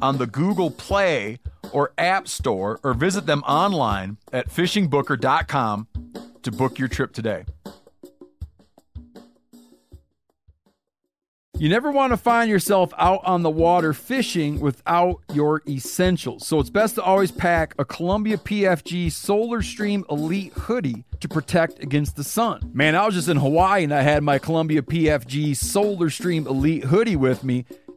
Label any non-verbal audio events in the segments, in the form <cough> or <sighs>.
on the Google Play or App Store or visit them online at fishingbooker.com to book your trip today. You never want to find yourself out on the water fishing without your essentials. So it's best to always pack a Columbia PFG Solar Stream Elite hoodie to protect against the sun. Man, I was just in Hawaii and I had my Columbia PFG Solar Stream Elite hoodie with me.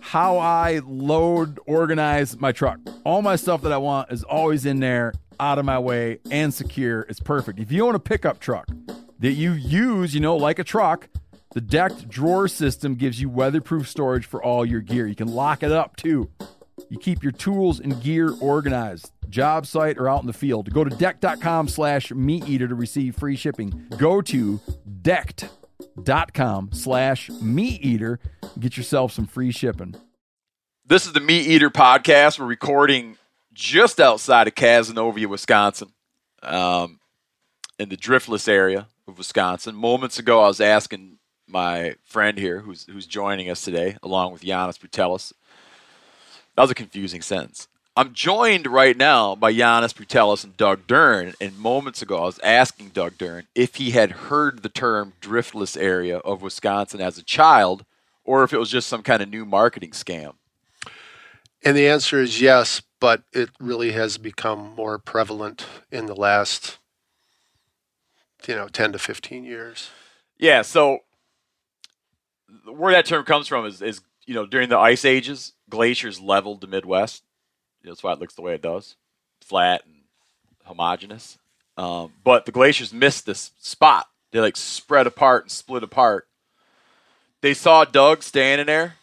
how I load, organize my truck. All my stuff that I want is always in there, out of my way, and secure. It's perfect. If you own a pickup truck that you use, you know, like a truck, the decked drawer system gives you weatherproof storage for all your gear. You can lock it up too. You keep your tools and gear organized, job site or out in the field. Go to deck.com slash meat eater to receive free shipping. Go to decked.com slash meat eater. Get yourself some free shipping. This is the Meat Eater podcast. We're recording just outside of Cazenovia, Wisconsin, um, in the driftless area of Wisconsin. Moments ago, I was asking my friend here, who's who's joining us today, along with Janis Putelis. That was a confusing sentence. I'm joined right now by Janis Putelis and Doug Duren. And moments ago, I was asking Doug Duren if he had heard the term driftless area of Wisconsin as a child, or if it was just some kind of new marketing scam. And the answer is yes, but it really has become more prevalent in the last, you know, 10 to 15 years. Yeah, so where that term comes from is, is you know, during the ice ages, glaciers leveled the Midwest. That's why it looks the way it does, flat and homogeneous. Um, but the glaciers missed this spot. They like spread apart and split apart. They saw Doug standing there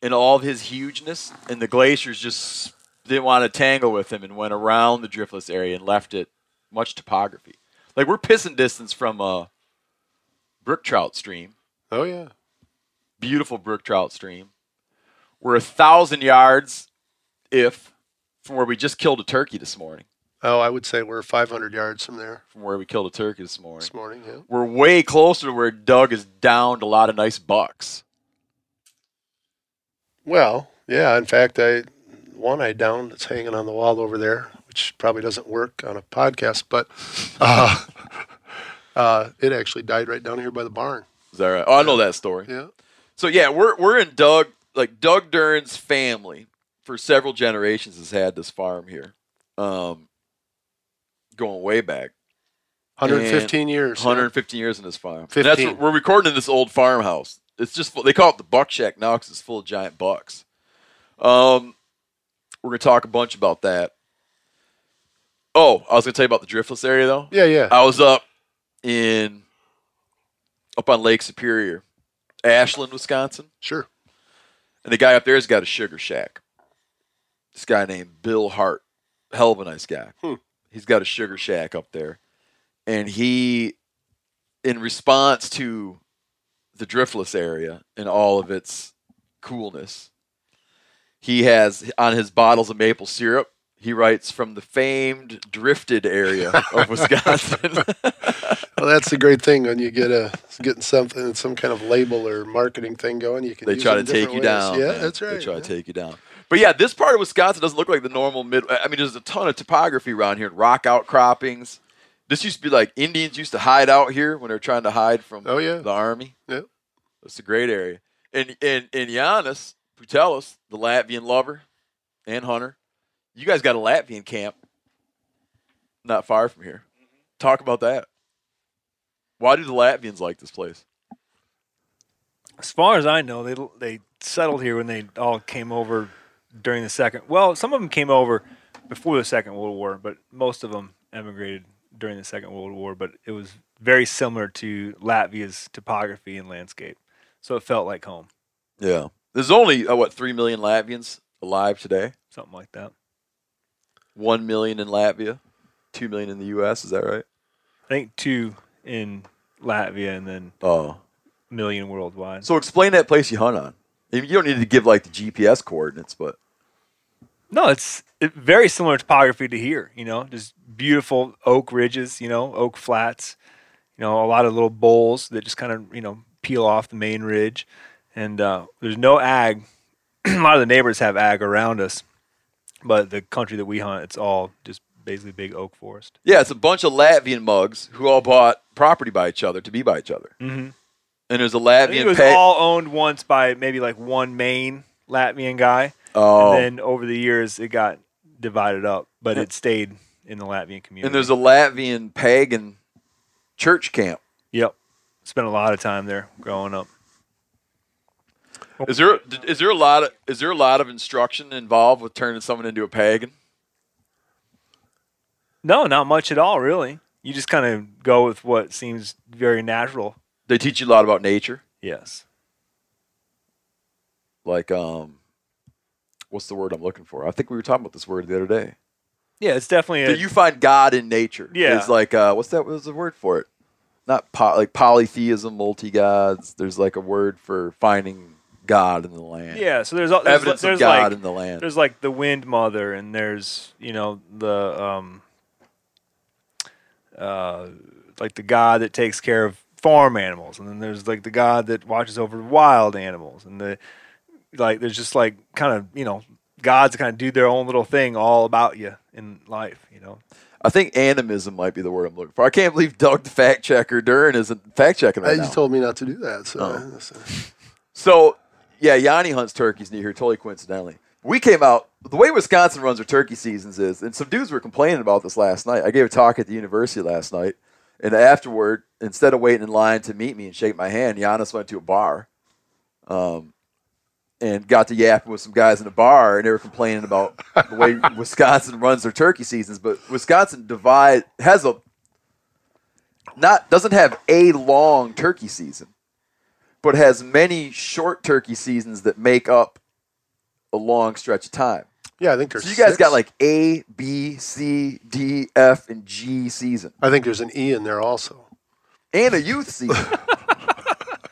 in all of his hugeness, and the glaciers just didn't want to tangle with him and went around the driftless area and left it much topography. Like we're pissing distance from a brook trout stream. Oh yeah, beautiful brook trout stream. We're a thousand yards, if from where we just killed a turkey this morning. Oh, I would say we're 500 yards from there. From where we killed a turkey this morning. This morning, yeah. We're way closer to where Doug has downed a lot of nice bucks. Well, yeah. In fact, I one I downed that's hanging on the wall over there, which probably doesn't work on a podcast, but <laughs> uh, uh, it actually died right down here by the barn. Is that right? Oh, I know that story. Yeah. So yeah, we're we're in Doug like Doug Duren's family for several generations has had this farm here, um, going way back. 115 And years. 115 years in this farm. And That's what, we're recording in this old farmhouse. It's just they call it the buck shack now because it's full of giant bucks. Um, we're gonna talk a bunch about that. Oh, I was gonna tell you about the driftless area though. Yeah, yeah. I was up in up on Lake Superior, Ashland, Wisconsin, Sure. and the guy up there's got a sugar shack. This guy named Bill Hart, hell of a nice guy. Hmm. He's got a sugar shack up there, and he, in response to the driftless area and all of its coolness, he has on his bottles of maple syrup. He writes from the famed drifted area of <laughs> Wisconsin. Well, that's the great thing when you get a getting something, some kind of label or marketing thing going. You can. they try to take you different down. Yeah, man. that's right. They try yeah. to take you down. But yeah, this part of Wisconsin doesn't look like the normal mid. I mean, there's a ton of topography around here, rock outcroppings. This used to be like Indians used to hide out here when they're trying to hide from Oh, yeah. the army. Yeah. It's a great area. And and and Janis Putelis, the Latvian lover and hunter, you guys got a Latvian camp not far from here. Talk about that. Why do the Latvians like this place? As far as I know, they they settled here when they all came over during the second. Well, some of them came over before the Second World War, but most of them emigrated during the Second World War. But it was very similar to Latvia's topography and landscape, so it felt like home, Yeah. There's only uh, what three million Latvians alive today. something like that. One million in Latvia, two million in the U.S. Is that right? I think two in Latvia and then Oh. a million worldwide. So explain that place you hunt on. You don't need to give like the GPS coordinates, but No, it's it, very similar topography to here. You know, just beautiful oak ridges. You know, oak flats. You know, a lot of little bowls that just kind of you know peel off the main ridge, and uh, there's no ag. <clears throat> a lot of the neighbors have ag around us, but the country that we hunt, it's all just basically big oak forest. yeah, it's a bunch of Latvian mugs who all bought property by each other to be by each other. Mm-hmm. And there's a Latvian it was pay- all owned once by maybe like one main Latvian guy, oh, and then over the years it got divided up, but it stayed in the Latvian community. and there's a Latvian pagan church camp. Yep. Spent a lot of time there growing up. Is there is there a lot of is there a lot of instruction involved with turning someone into a pagan? No, not much at all, really. You just kind of go with what seems very natural. They teach you a lot about nature, Yes. like um, what's the word I'm looking for? I think we were talking about this word the other day. Yeah, it's definitely a, That you find God in nature. Yeah. it's like uh, what's that? What's the word for it? Not po- like polytheism, multi gods. There's like a word for finding God in the land. yeah. So there's all- there's, evidence there's of God like in the land. there's like the wind mother, and there's you know the um uh like the god that takes care of farm animals, and then there's like the god that watches over wild animals, and the like there's just like kind of you know gods kind of do their own little thing all about you in life, you know. I think animism might be the word I'm looking for. I can't believe Doug, the fact checker, Duren isn't fact checking right you now. told me not to do that. So, Oh. so- So, yeah, Yanni hunts turkeys near here, totally coincidentally. We came out, the way Wisconsin runs their turkey seasons is, and some dudes were complaining about this last night. I gave a talk at the university last night, and afterward, instead of waiting in line to meet me and shake my hand, Janis went to a bar um, and got to yapping with some guys in a bar, and they were complaining about the way <laughs> Wisconsin runs their turkey seasons. But Wisconsin divide has a not doesn't have a long turkey season but has many short turkey seasons that make up a long stretch of time. yeah, I think there's. So you guys six. got like A, B, C, D, F, and G season, I think there's an E in there also. and a youth season. <laughs>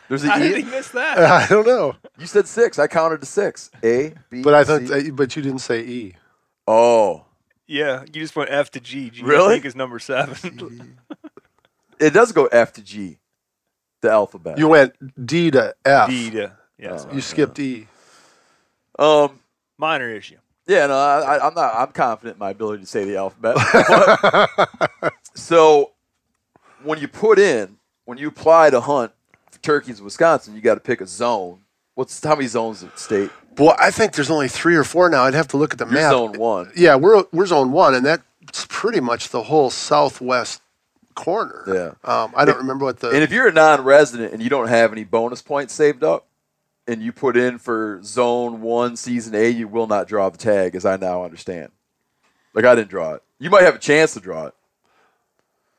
There's How an did he E. miss that? <laughs> I don't know, You said six. I counted to six. A, B, but I thought, C. uh, but you didn't say E. Oh, Yeah, you just went F to G. G Really? I think is number seven. it does go F to G, the alphabet. You went D to F. D to yeah, Oh. You skipped E. um, minor issue. yeah, no, I, I- I'm not. I'm confident in my ability to say the alphabet. But- <laughs> so when you put in, when you apply to hunt for turkeys in Wisconsin, you got to pick a zone. What's how many zones in the state? Boy, I think there's only three or four now. I'd have to look at the You're map. zone one. Yeah, we're we're zone one, and that's pretty much the whole southwest corner. Yeah. Um, I don't remember what the. And if you're a non-resident and you don't have any bonus points saved up, and you put in for zone one, season A, you will not draw the tag, as I now understand. Like I didn't draw it. You might have a chance to draw it,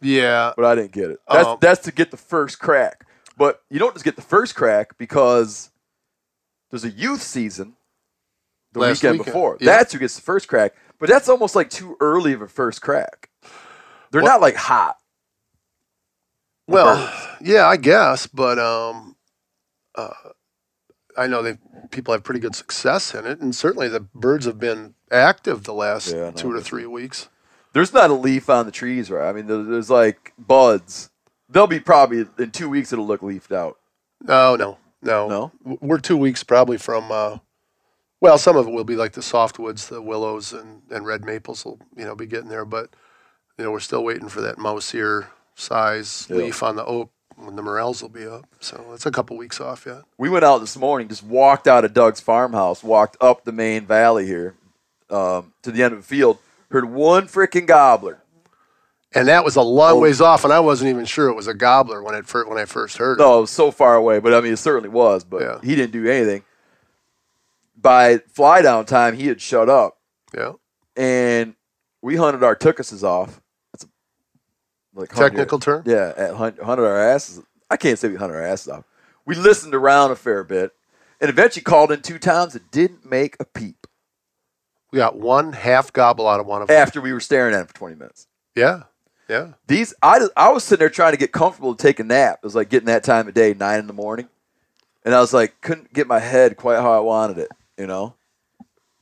yeah, but I didn't get it. That's Um, that's to get the first crack. But you don't just get the first crack because there's a youth season the Last weekend, weekend, before. yeah. That's who gets the first crack. But that's almost like too early of a first crack. They're Well- not like hot. well, birds. yeah, I guess, but um, uh, I know they people have pretty good success in it, and certainly the birds have been active the last Yeah, two to three weeks. There's not a leaf on the trees, right? I mean, there- there's like buds. They'll be probably in two weeks. It'll look leafed out. No, no, no, No? We're two weeks probably from. Uh, well, some of it will be like the softwoods, the willows, and, and red maples will you know be getting there, but you know we're still waiting for that mouse ear size Yeah. leaf on the oak when the morels will be up. So it's a couple weeks off yet. We went out this morning, just walked out of Doug's farmhouse, walked up the main valley here um, to the end of the field, heard one freaking gobbler. And that was a long oh. ways off, and I wasn't even sure it was a gobbler when it when I first heard it. No, it was so far away, but I mean, it certainly was. But Yeah. he didn't do anything. By fly down time, he had shut up, Yeah, and we hunted our tookuses off. That's a, like technical term. Yeah, at hunt, hunted our asses. I can't say we hunted our asses off. We listened around a fair bit, and eventually called in two times that didn't make a peep We got one half gobble out of one of them. after we were staring at him for twenty minutes. Yeah, yeah. These, I, I was sitting there trying to get comfortable to take a nap. It was like getting that time of day, nine in the morning, and I was like, couldn't get my head quite how I wanted it, you know,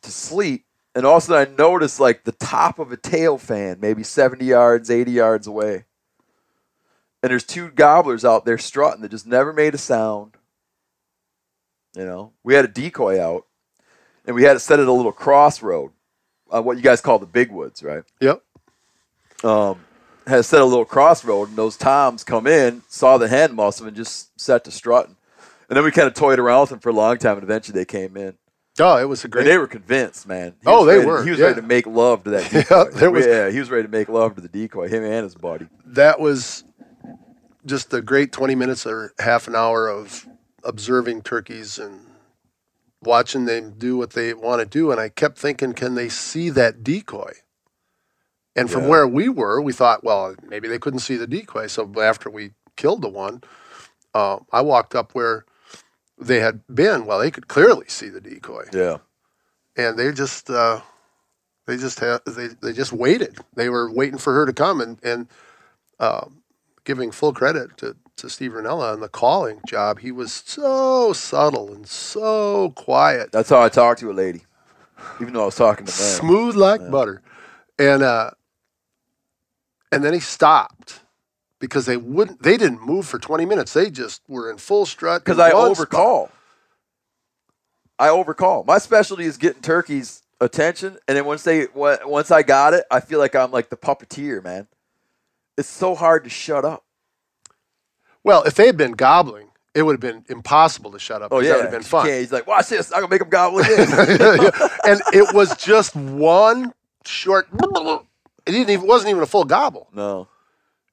to sleep. And all of a sudden, I noticed like the top of a tail fan, maybe seventy yards, eighty yards away, and there's two gobblers out there strutting that just never made a sound. You know, we had a decoy out, and we had it set at a little crossroad, uh, what you guys call the big woods, right? Yep. um, has set a little crossroad, and those toms come in, saw the hen muscle, and just set to strutting. And then we kind of toyed around with them for a long time, and eventually they came in. Oh, it was a And great. they were convinced, man. He Oh, they ready- were, He was yeah. ready to make love to that <laughs> decoy. there was- yeah, he was ready to make love to the decoy, him and his buddy. that was just a great 20 minutes or half an hour of observing turkeys and watching them do what they want to do. And I kept thinking, can they see that decoy? And from Yeah. where we were, we thought, well, maybe they couldn't see the decoy. So after we killed the one, uh, I walked up where they had been. Well, they could clearly see the decoy Yeah. and they just uh, they just had they, they just waited. They were waiting for her to come and and uh, giving full credit to to Steve Rinella on the calling job. He was so subtle and so quiet, That's how I talked to a lady, even though I was talking to men. smooth like butter, and uh, and then he stopped because they wouldn't they didn't move for 20 minutes. They just were in full strut Because I one spot. overcall. I overcall. My specialty is getting turkeys' attention, and then once they once I got it, I feel like I'm like the puppeteer, man. It's so hard to shut up. Well, if they had been gobbling, it would have been impossible to shut up. Oh yeah, that would have been fun. He's like, watch this. I'm gonna make him gobble again. Yeah. <laughs> and it was just one short. It didn't even wasn't even a full gobble. no.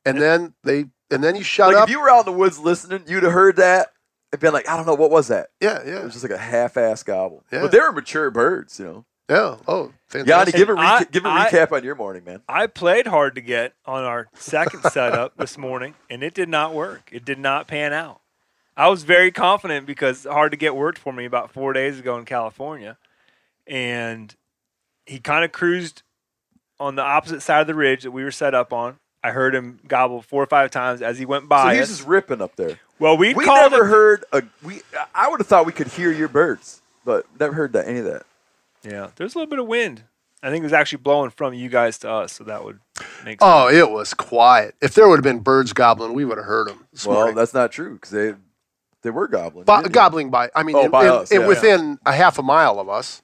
And then they and then you shut Like up. if you were out in the woods listening, you'd have heard that and been like, I don't know, what was that? yeah, yeah. It yeah, was just like a half-ass gobble. Yeah. But they were mature birds, you know. yeah. Oh, Yanni, fantastic. give a And reca- I- give a I- recap on your morning, man. I played hard to get on our second setup <laughs> this morning, and it did not work. It did not pan out. I was very confident because hard to get worked for me about four days ago in California, and he kind of cruised on the opposite side of the ridge that we were set up on. I heard him gobble four or five times as he went by. So by. he's us. just ripping up there. well, we, We called never it- heard a we. I would have thought we could hear your birds, but never heard that any of that. Yeah, there's a little bit of wind. I think it was actually blowing from you guys to us, so that would make oh, sense. oh, it was quiet. If there would have been birds gobbling, we would have heard them. This Well, morning. that's not true because they they were gobbling. Bo- gobbling by. I mean, Oh, in, by in- us, in yeah. within a half a mile of us.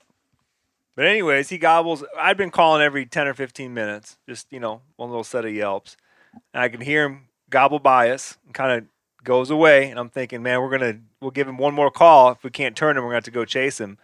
But anyways, he gobbles. I'd been calling every ten or fifteen minutes, just you know, one little set of yelps, and I can hear him gobble by us and kind of goes away. And I'm thinking, man, we're gonna we'll give him one more call. If we can't turn him, we're gonna have to go chase him.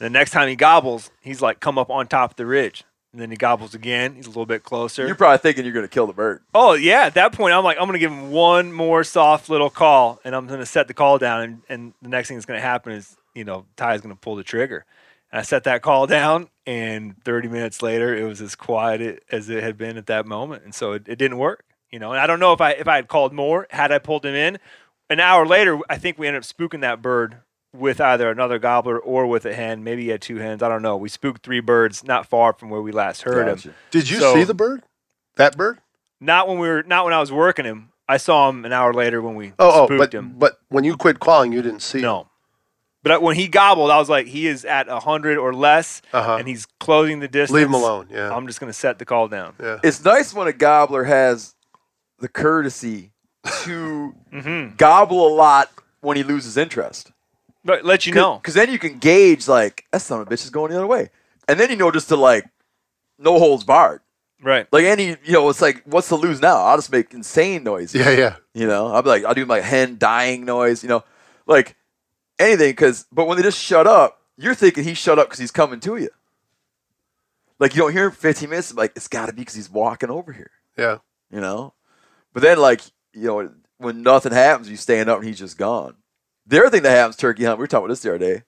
And the next time he gobbles, he's like come up on top of the ridge, and then he gobbles again. He's a little bit closer. You're probably thinking you're going to kill the bird. Oh yeah, at that point I'm like I'm gonna give him one more soft little call and I'm gonna set the call down and, and the next thing that's gonna happen is, you know, Ty's gonna pull the trigger. I set that call down and 30 minutes later it was as quiet as it had been at that moment. And so it, it didn't work. You know, and I don't know if I if I had called more, had I pulled him in. An hour later, I think we ended up spooking that bird with either another gobbler or with a hen. Maybe he had two hens. I don't know. We spooked three birds not far from where we last heard him. Did you So- see the bird? That bird? Not when we were not when I was working him. I saw him an hour later when we Oh, oh, but him. but when you quit calling, you didn't see. No. But when he gobbled, I was like, he is at hundred or less, Uh-huh. and he's closing the distance. Leave him alone. Yeah. I'm just gonna set the call down. yeah. It's nice when a gobbler has the courtesy to <laughs> Mm-hmm. gobble a lot when he loses interest. But let you know. Because then you can gauge, like, that son of a bitch is going the other way. And then you know just to, like, no holds barred. Right. Like, any, you know, it's like, what's to lose now? I'll just make insane noises. Yeah, yeah. You know, I'll be like, I'll do my hen dying noise, you know, like anything. Cause, but when they just shut up, you're thinking he shut up because he's coming to you. Like, you don't hear him for 15 minutes, like, it's got to be because he's walking over here. Yeah. you know. But then, like you know, when nothing happens, you stand up and he's just gone. The other thing that happens turkey hunt, we were talking about this the other day,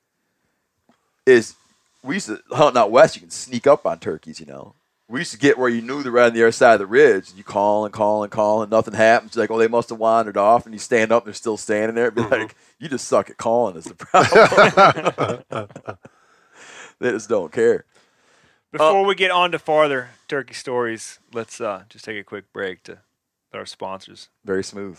is we used to hunt out west. You can sneak up on turkeys, you know. We used to get where you knew they're right on the other side of the ridge. And you call and call and call, and nothing happens. You're like, oh, they must have wandered off, and you stand up, and they're still standing there. It'd be like, you just suck at calling. Is the <laughs> problem? they just don't care. Before we get on to farther turkey stories, let's uh, just take a quick break to our sponsors. Very smooth.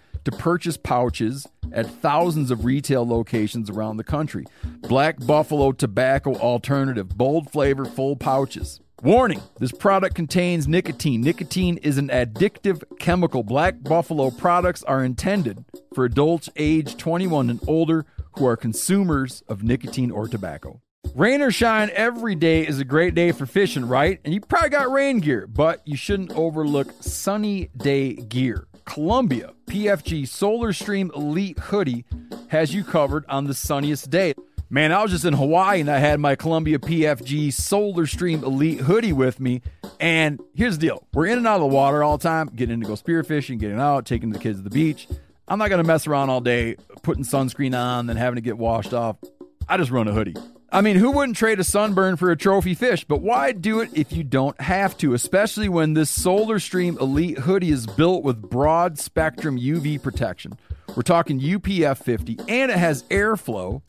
to purchase pouches at thousands of retail locations around the country. Black Buffalo Tobacco Alternative, bold flavor, full pouches. Warning this product contains nicotine. Nicotine is an addictive chemical. Black Buffalo products are intended for adults age 21 and older who are consumers of nicotine or tobacco. Rain or shine, every day is a great day for fishing, right? And you probably got rain gear, but you shouldn't overlook sunny day gear. Columbia PFG Solar Stream Elite Hoodie has you covered on the sunniest day. Man, I was just in Hawaii and I had my Columbia PFG Solar Stream Elite hoodie with me. And here's the deal we're in and out of the water all the time, getting in to go spearfishing, getting out, taking the kids to the beach. I'm not going to mess around all day putting sunscreen on, then having to get washed off. I just run a hoodie. I mean, who wouldn't trade a sunburn for a trophy fish? But why do it if you don't have to, especially when this Solar Stream Elite hoodie is built with broad spectrum UV protection? We're talking UPF 50, and it has airflow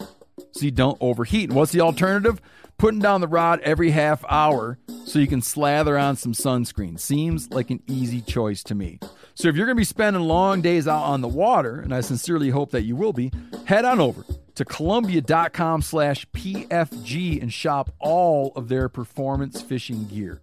so you don't overheat. And what's the alternative? Putting down the rod every half hour so you can slather on some sunscreen. Seems like an easy choice to me. So if you're going to be spending long days out on the water, and I sincerely hope that you will be, head on over to columbia.com slash pfg and shop all of their performance fishing gear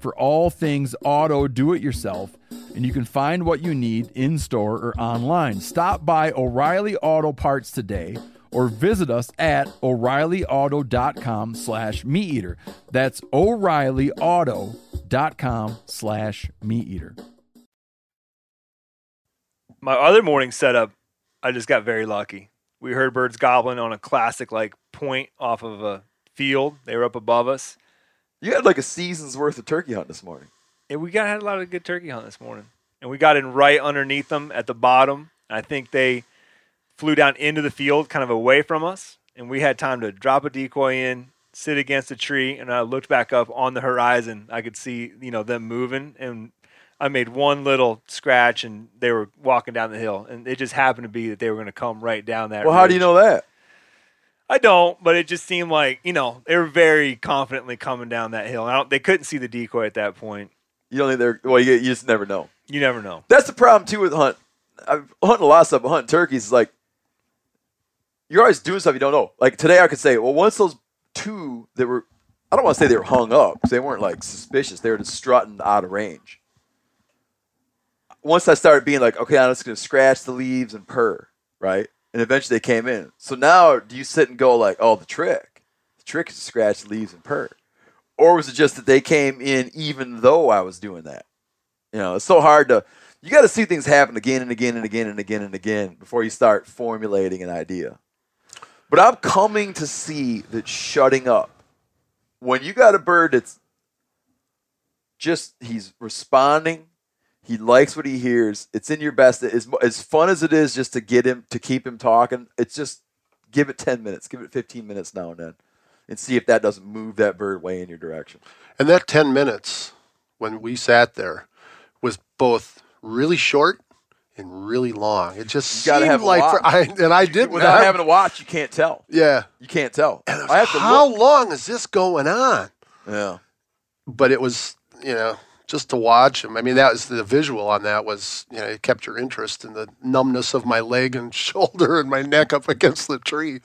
for all things auto do it yourself and you can find what you need in store or online. Stop by O'Reilly Auto Parts today or visit us at o'reillyauto.com slash meat eater. That's o'reillyauto.com slash meat eater. My other morning setup, I just got very lucky. We heard birds gobbling on a classic like point off of a field. They were up above us. You had like a season's worth of turkey hunt this morning. And we got had a lot of good turkey hunt this morning. And we got in right underneath them at the bottom. I think they flew down into the field, kind of away from us. And we had time to drop a decoy in, sit against a tree, and I looked back up on the horizon. I could see, you know, them moving. And I made one little scratch and they were walking down the hill. And it just happened to be that they were going to come right down that Well, how do you know that? I don't, but it just seemed like, you know, they were very confidently coming down that hill. I don't, they couldn't see the decoy at that point. You don't think they're well. You, you just never know. You never know. That's the problem too with hunt. I'm hunting a lot of stuff, but hunting turkeys is like you're always doing stuff you don't know. Like today, I could say, well, once those two that were I don't want to say they were hung up 'cause they weren't like suspicious. They were just strutting out of range. Once I started being like, okay, I'm just gonna scratch the leaves and purr, right? And eventually they came in. So now, do you sit and go like, oh, the trick? The trick is to scratch leaves and purr, or was it just that they came in even though I was doing that? You know, it's so hard to. You got to see things happen again and again and again and again and again before you start formulating an idea. But I'm coming to see that shutting up when you got a bird that's just he's responding, he likes what he hears. It's in your best. As as fun as it is just to get him to keep him talking, it's just give it ten minutes, give it fifteen minutes now and then, and see if that doesn't move that bird way in your direction. And that 10 minutes when we sat there was both really short and really long. It just You gotta have like for. I, and I did Without having to watch, you can't tell. yeah. You can't tell. And I have to how look. long is this going on? Yeah. But it was, you know, just to watch him. I mean, that was the visual on that was, you know, it kept your interest in the numbness of my leg and <laughs> shoulder and my neck up against the tree.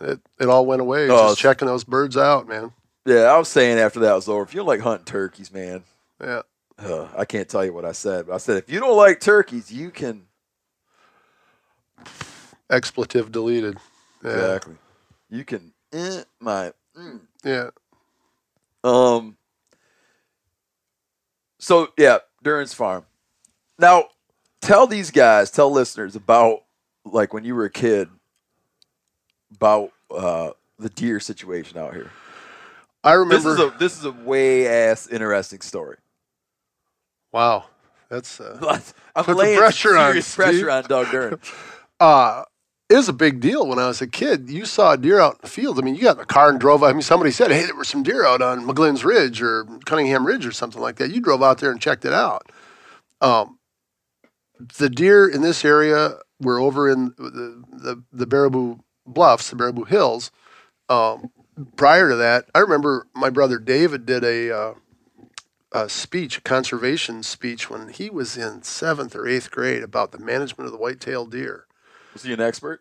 It, it all went away. Oh, just checking those birds out, man. Yeah, I was saying after that was over, if you like hunting turkeys, man, Yeah. uh, I can't tell you what I said, but I said if you don't like turkeys, you can Expletive deleted. Yeah. exactly, you can eh, my mm. Yeah. um. So yeah, Duren's farm. Now, tell these guys, tell listeners about like when you were a kid, about uh, the deer situation out here. I This remember. is a this is a way ass interesting story. wow. That's uh, <laughs> I'm Put laying pressure on, serious pressure Steve. on Doug Duren. <laughs> uh, it was a big deal when I was a kid. You saw a deer out in the field. I mean, you got in a car and drove. I mean, somebody said, "Hey, there were some deer out on McGlynn's Ridge or Cunningham Ridge or something like that." You drove out there and checked it out. Um, the deer in this area were over in the the, the Baraboo Bluffs, the Baraboo Hills. Um, prior to that, I remember my brother David did a, uh, a speech, a conservation speech, when he was in seventh or eighth grade about the management of the white-tailed deer. Was he an expert?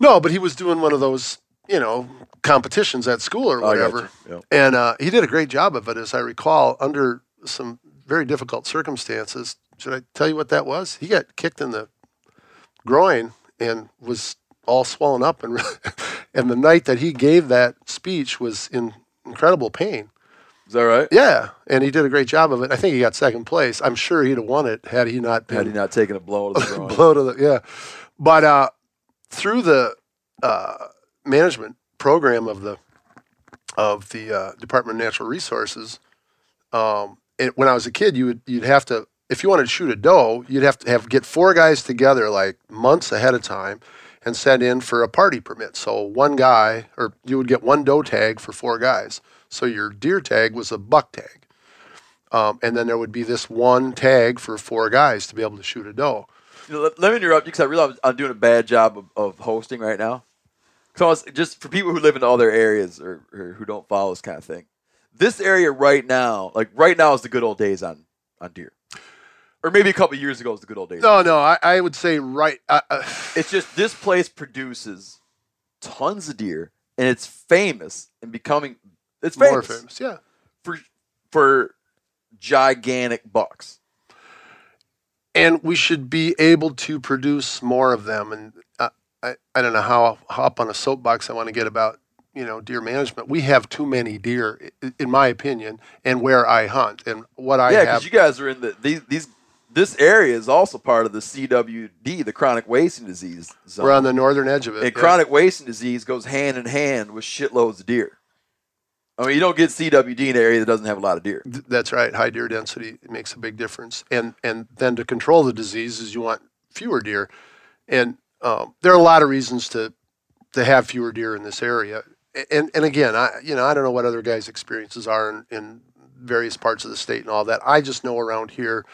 No, but he was doing one of those, you know, competitions at school or Oh, whatever. Yep. And uh, he did a great job of it, as I recall, under some very difficult circumstances. Should I tell you what that was? He got kicked in the groin and was all swollen up, and <laughs> and the night that he gave that speech was in incredible pain. Is that right? Yeah, and he did a great job of it. I think he got second place. I'm sure he'd have won it had he not been Had he not taken a blow to the <laughs> groin? blow to the yeah. But uh, through the uh, management program of the of the uh, Department of Natural Resources, um, it, when I was a kid, you would you'd have to if you wanted to shoot a doe, you'd have to have get four guys together like months ahead of time and send in for a party permit. So one guy, or you would get one doe tag for four guys. So your deer tag was a buck tag. Um, and then there would be this one tag for four guys to be able to shoot a doe. Let, let me interrupt you because I realize I'm doing a bad job of, of hosting right now. Was- just for people who live in other areas or, or who don't follow this kind of thing, this area right now, like right now, is the good old days on on deer, or maybe a couple years ago is the good old days. No, no, I, I would say right. Uh, uh, <sighs> It's just this place produces tons of deer, and it's famous and becoming it's famous, more famous, yeah. for for gigantic bucks. And we should be able to produce more of them. And uh, I, I don't know how, how up on a soapbox I want to get about you know deer management. We have too many deer, in my opinion, and where I hunt and what I yeah, because you guys are in the these these. This area is also part of the CWD, the chronic wasting disease zone. we're on the northern edge of it. and yeah. chronic wasting disease goes hand in hand with shitloads of deer. I mean, you don't get CWD in an area that doesn't have a lot of deer. That's right. High deer density makes a big difference. And and then to control the diseases, you want fewer deer. And um, there are a lot of reasons to to have fewer deer in this area. And and again, I you know I don't know what other guys' experiences are in, in various parts of the state and all that. I just know around here.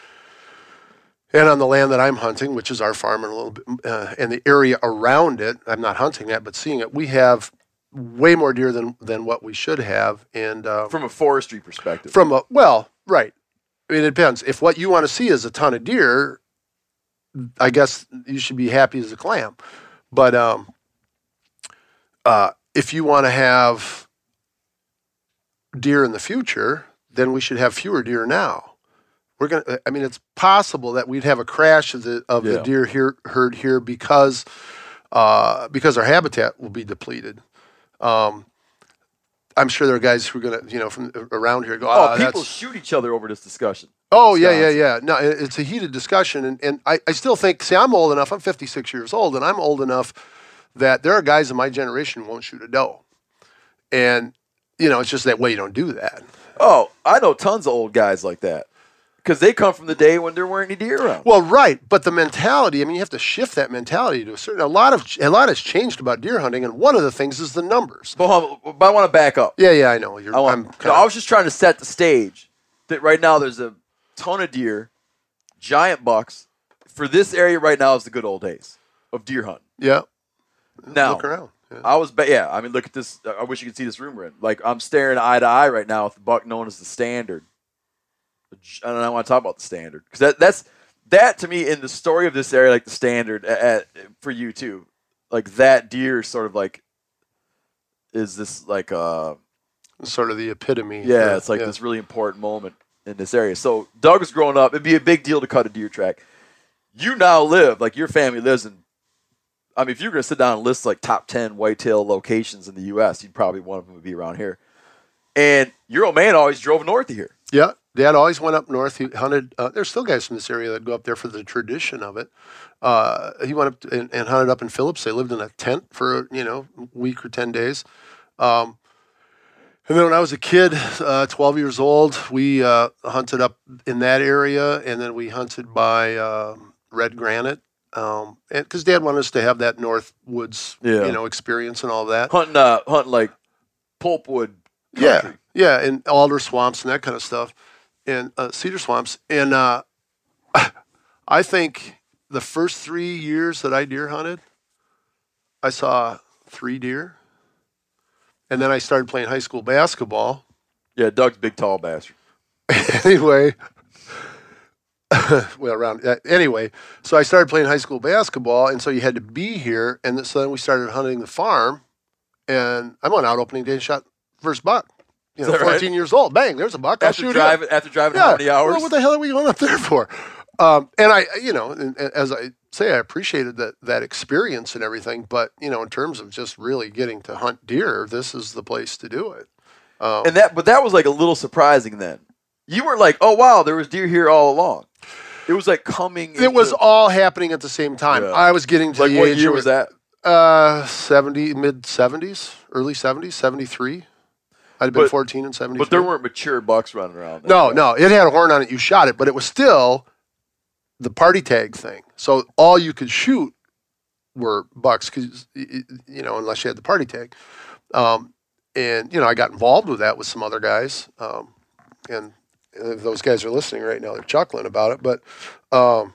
And on the land that I'm hunting, which is our farm and a little bit, uh, and the area around it, I'm not hunting that, but seeing it, we have way more deer than than what we should have. And uh, From a forestry perspective, from a well, right. I mean, it depends. If what you want to see is a ton of deer, I guess you should be happy as a clam. But um, uh, if you want to have deer in the future, then we should have fewer deer now. We're gonna. I mean, it's possible that we'd have a crash of the of Yeah. the deer here herd here because uh, because our habitat will be depleted. Um, I'm sure there are guys who are gonna, you know, from around here go, Oh, "Ah, people shoot each other over this discussion. Oh yeah, yeah, yeah. No, it's a heated discussion, and, and I, I still think. See, I'm old enough. I'm 56 years old, and I'm old enough that there are guys in my generation who won't shoot a doe, and you know, it's just that way you don't do that. Oh, I know tons of old guys like that because they come from the day when there weren't any deer around. Well, right, but the mentality. I mean, you have to shift that mentality to a certain. A lot of a lot has changed about deer hunting, and one of the things is the numbers. But, but I want to back up. Yeah, yeah, I know. You're, I, want, no, kinda- I was just trying to set the stage that right now there's a ton of deer, giant bucks. For this area right now is the good old days of deer hunting. yeah. Now, Look around. Yeah. I was, ba- yeah. I mean, look at this. I wish you could see this room we're in. Like, I'm staring eye to eye right now with the buck known as the standard. I don't want to talk about the standard because that that's that to me in the story of this area, like the standard at, for you too. Like that deer sort of like is this like uh Sort of the epitome. yeah, it's like yeah. this really important moment in this area. So Doug was growing up. It'd be a big deal to cut a deer track. You now live like your family lives in. I mean, if you're going to sit down and list like top ten whitetail locations in the U.S., you'd probably one of them would be around here. And your old man always drove north of here. Yeah, Dad always went up north. He hunted. Uh, there's still guys from this area that go up there for the tradition of it. Uh, he went up and, and hunted up in Phillips. They lived in a tent for you know a week or ten days. Um, and then when I was a kid, uh, 12 years old, we uh, hunted up in that area, and then we hunted by uh, Red Granite. Um, because Dad wanted us to have that North Woods, Yeah. you know, experience and all that. Hunting, uh, hunting like pulpwood. Yeah, yeah, and alder swamps and that kind of stuff, and uh, cedar swamps. And uh, <laughs> I think the first three years that I deer hunted, I saw three deer, and then I started playing high school basketball. Yeah, Doug's big tall bastard. <laughs> anyway, <laughs> well, around uh, anyway, so I started playing high school basketball, and so you had to be here, and so then we started hunting the farm, and I went out opening day and shot first buck. You know, that right? 14 years old. Bang, there's a buck. I'll After shoot him. driving, after driving how many hours? Well, what the hell are we going up there for? Um, and I, you know, and, and as I say, I appreciated that that experience and everything. But you know, in terms of just really getting to hunt deer, this is the place to do it. Um, and that, but that was like a little surprising then. You weren't like, oh wow, there was deer here all along. It was like coming. it was all happening at the same time. Yeah. I was getting to like the what age year was that? Uh, seventy, mid seventies, early seventies, seventy three. I'd have been But- fourteen and seventy. But there weren't mature bucks running around. No, no, it had a horn on it. You shot it, but it was still the party tag thing. So all you could shoot were bucks, because you know, unless you had the party tag. Um, and you know, I got involved with that with some other guys, um, and if those guys are listening right now, they're chuckling about it. But um,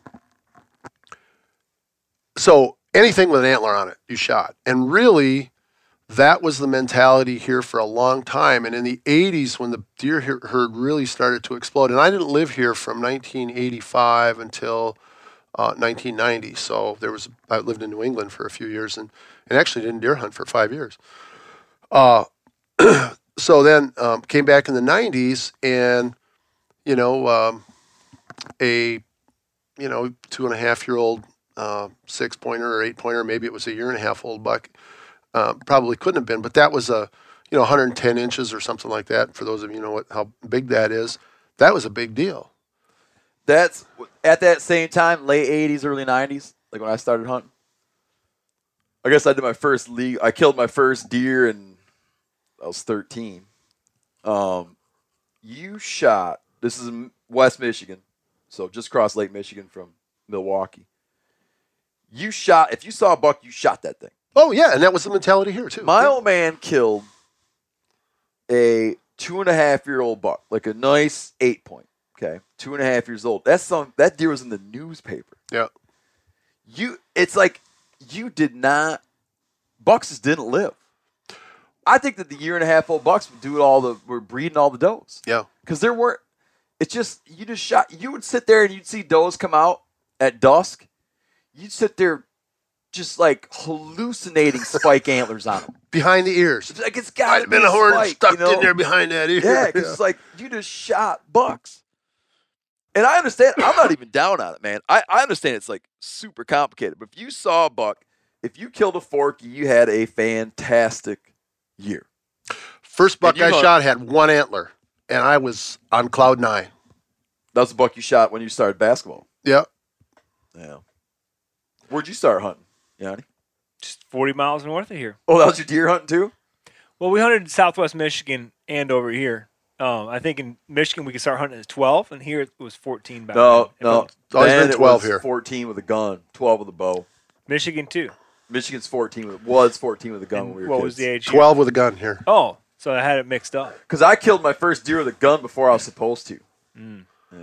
so anything with an antler on it, you shot, and really that was the mentality here for a long time. And in the 80s, when the deer herd really started to explode, and I didn't live here from 1985 until uh, 1990. So there was I lived in New England for a few years, and, and actually didn't deer hunt for five years. Uh, <clears throat> so then um, came back in the 90s, and you know um, a you know two and a half year old uh, six pointer or eight pointer, maybe it was a year and a half old buck uh, probably couldn't have been, but that was a you know 110 inches or something like that. For those of you know what how big that is, that was a big deal. That's at that same time, late '80s, early '90s, like when I started hunting. I guess I did my first league. I killed my first deer, and I was 13. Um, you shot. This is West Michigan, so just across Lake Michigan from Milwaukee. You shot. If you saw a buck, you shot that thing. Oh yeah, and that was the mentality here too. My Yeah. old man killed a two and a half year old buck, like a nice eight point. Okay, two and a half years old. That's some. That deer was in the newspaper. yeah, You, it's like you did not. Bucks just didn't live. I think that the year and a half old bucks would do it all the were breeding all the does yeah, because there were. It's just you just shot. You would sit there and you'd see does come out at dusk. You'd sit there just like hallucinating spike antlers on them. behind the ears. It's like it's got have been a horn spike, stuck you know? in there behind that ear. Yeah, because it's <laughs> like you just shot bucks. And I understand. I'm not even down on it, man. I, I understand it's like super complicated. But if you saw a buck, if you killed a forky, you had a fantastic year. First buck I hunt- shot had one antler, and I was on cloud nine. That was the buck you shot when you started basketball. Yeah. Yeah. Where'd you start hunting, Yanni? Just 40 miles north of here. Oh, that was your deer hunting too. Well, we hunted in Southwest Michigan and over here. Um, I think in Michigan we could start hunting at 12, and here it was 14 back No, then. no. It's always Then been it 12 was here. 14 with a gun, 12 with a bow. Michigan too. Michigan's 14 with, was 14 with a gun And when we were what kids. was the age? here? Twelve with a gun here. Oh, so I had it mixed up. Because I killed my first deer with a gun before I was supposed to. Mm. Yeah.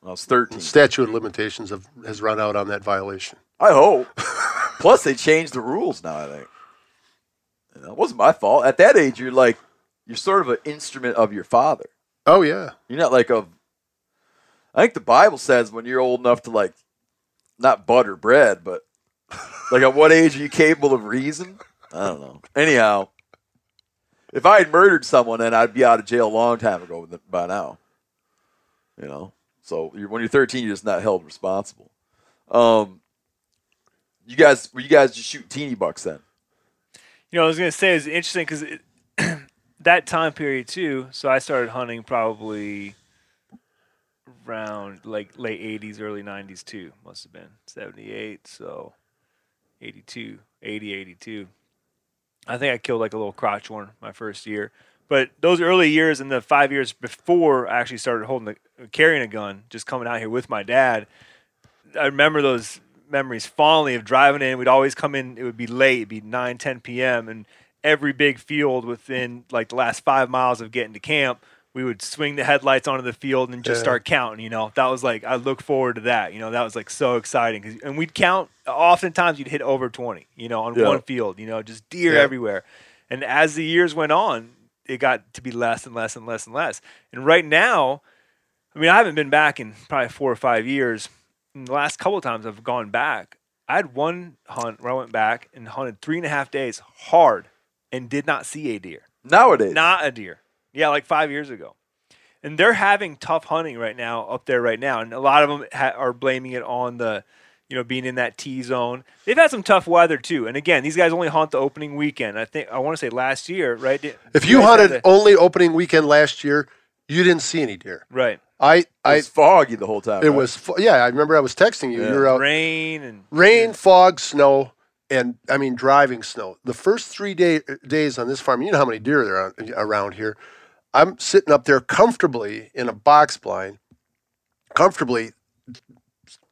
When I was 13. Statute of limitations have, has run out on that violation. I hope. <laughs> Plus, they changed the rules now, I think. You know, it wasn't my fault. At that age, you're like, you're sort of an instrument of your father. Oh yeah. You're not like a. I think the Bible says when you're old enough to, like, not butter bread, but like at what age are you capable of reason? I don't know. Anyhow, if I had murdered someone, then I'd be out of jail a long time ago by now. You know? So you're, when you're 13, you're just not held responsible. Um, you guys, were you guys just shoot teeny bucks then? You know, I was gonna say it's interesting because <clears throat> that time period too. So I started hunting probably around like late '80s, early '90s too. Must have been '78, so 82, 80, 82. I think I killed like a little crotch horn my first year. But those early years and the five years before I actually started holding the, carrying a gun, just coming out here with my dad, I remember those memories fondly of driving in. We'd always come in, it would be late, it'd be 9, 10 p.m. And every big field within like the last five miles of getting to camp, we would swing the headlights onto the field and just Yeah. start counting. You know, that was like, I look forward to that. You know, that was like so exciting. and we'd count, oftentimes you'd hit over 20, you know, on Yeah. one field, you know, just deer Yeah. everywhere. And as the years went on, it got to be less and less and less and less. And right now, I mean, I haven't been back in probably four or five years. The last couple of times I've gone back, I had one hunt where I went back and hunted three and a half days hard and did not see a deer. Nowadays. Not a deer. Yeah, like five years ago. And they're having tough hunting right now up there right now. And a lot of them ha- are blaming it on the, you know, being in that T zone. They've had some tough weather too. And again, these guys only hunt the opening weekend. I think I want to say last year, right? Did- If you had hunted the- only opening weekend last year, you didn't see any deer. right, I It I was foggy the whole time. it right? was fu- yeah. I remember I was texting you. Yeah. You're out rain and rain, fog, snow, and I mean driving snow. The first three day, days on this farm, you know how many deer there are around here. I'm sitting up there comfortably in a box blind, comfortably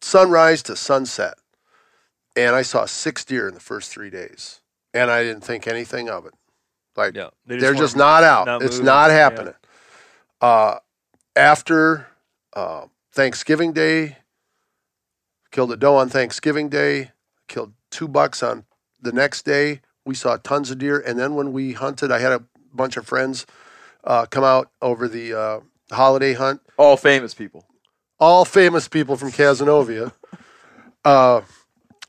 sunrise to sunset, and I saw six deer in the first three days, and I didn't think anything of it. Like yeah, they are weren't just not out. not it's moving. not Yeah. happening. Uh, after uh, Thanksgiving Day, killed a doe on Thanksgiving Day, killed two bucks on the next day. We saw tons of deer, and then when we hunted, I had a bunch of friends uh, come out over the uh, holiday hunt. all famous people. All famous people from Cazenovia. Uh,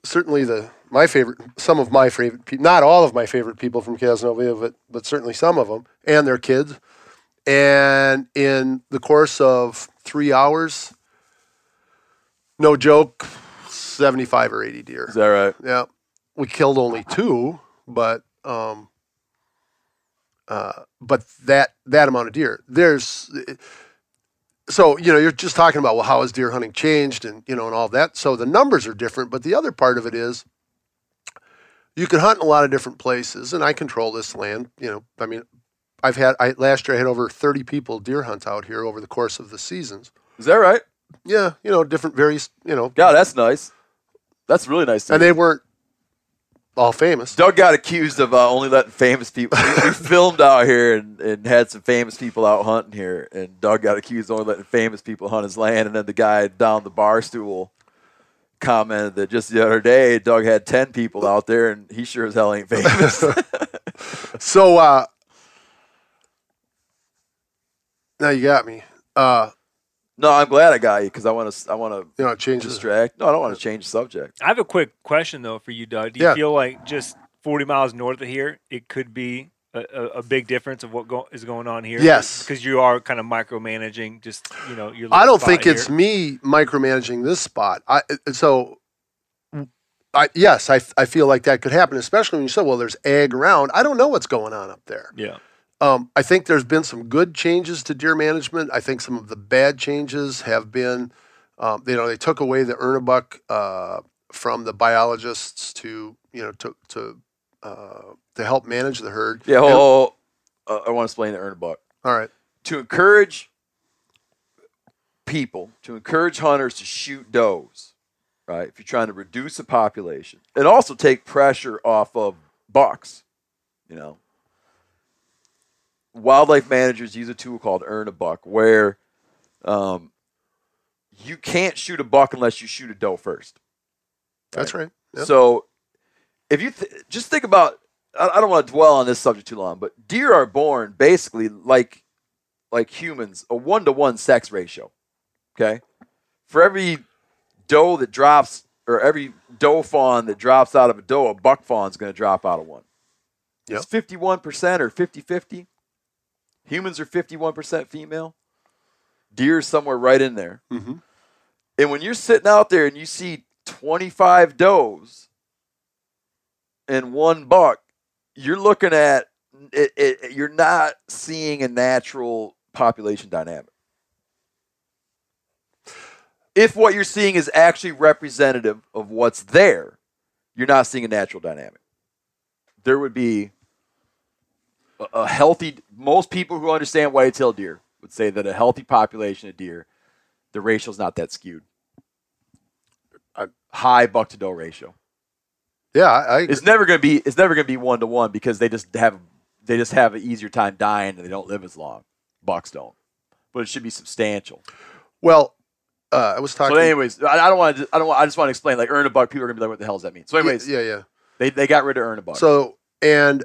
certainly the my favorite, some of my favorite, not all of my favorite people from Cazenovia, but but certainly some of them and their kids. And in the course of three hours, no joke, seventy-five or eighty deer. Is that right? Yeah, we killed only two, but um, uh, but that that amount of deer. There's so you know you're just talking about well how has deer hunting changed and you know and all that. So the numbers are different, but the other part of it is you can hunt in a lot of different places, and I control this land. You know, I mean, I've had I last year I had over thirty people deer hunt out here over the course of the seasons. Is that right? Yeah, you know, different various you know, God, that's nice. That's really nice. to and hear. they weren't all famous. Doug got accused of uh, only letting famous people. we, we <laughs> filmed out here and, and had some famous people out hunting here, and Doug got accused of only letting famous people hunt his land. And then the guy down the bar stool commented that just the other day, Doug had ten people out there, and he sure as hell ain't famous. <laughs> So uh now you got me. Uh No, I'm glad I got you because I want to. I want to You know, it changes. distract. No, I don't want to change the subject. I have a quick question though for you, Doug. Do you Yeah. feel like just 40 miles north of here, it could be a, a, a big difference of what go, is going on here? Yes. because you are kind of micromanaging. Just you know, your. I don't spot think it's me micromanaging this spot. I so. I, yes, I, I feel like that could happen, especially when you said, "Well, there's ag around." I don't know what's going on up there. Yeah. Um, I think there's been some good changes to deer management. I think some of the bad changes have been, um, you know, they took away the earn a buck uh, from the biologists to, you know, to to uh, to help manage the herd. Yeah, And- hold, hold, hold. Uh, I want to explain the earn a buck. all right. To encourage people, to encourage hunters to shoot does, right? If you're trying to reduce the population, and also take pressure off of bucks, you know. Wildlife managers use a tool called earn a buck, where um, you can't shoot a buck unless you shoot a doe first. That's right. Yep. So, if you th- just think about, I, I don't want to dwell on this subject too long, but deer are born basically like like humans, a one to one sex ratio. Okay, for every doe that drops, or every doe fawn that drops out of a doe, a buck fawn is going to drop out of one. Yep. It's fifty-one percent or 50-50. Humans are fifty-one percent female. Deer is somewhere right in there. Mhm. And when you're sitting out there and you see 25 does and one buck, you're looking at it, it, you're not seeing a natural population dynamic. If what you're seeing is actually representative of what's there, you're not seeing a natural dynamic. There would be a, healthy, most people who understand whitetail deer would say that a healthy population of deer, the ratio's not that skewed. A high buck to doe ratio. Yeah, I, I It's never gonna be. It's never gonna be one to one because they just have they just have an easier time dying and they don't live as long. Bucks don't, but it should be substantial. well, uh, I was talking. So, anyways, I, I don't want to. I don't. Want, I just want to explain. Like earn a buck, people are gonna be like, "What the hell does that mean?" So, anyways, yeah, yeah. they they got rid of earn a buck. So, and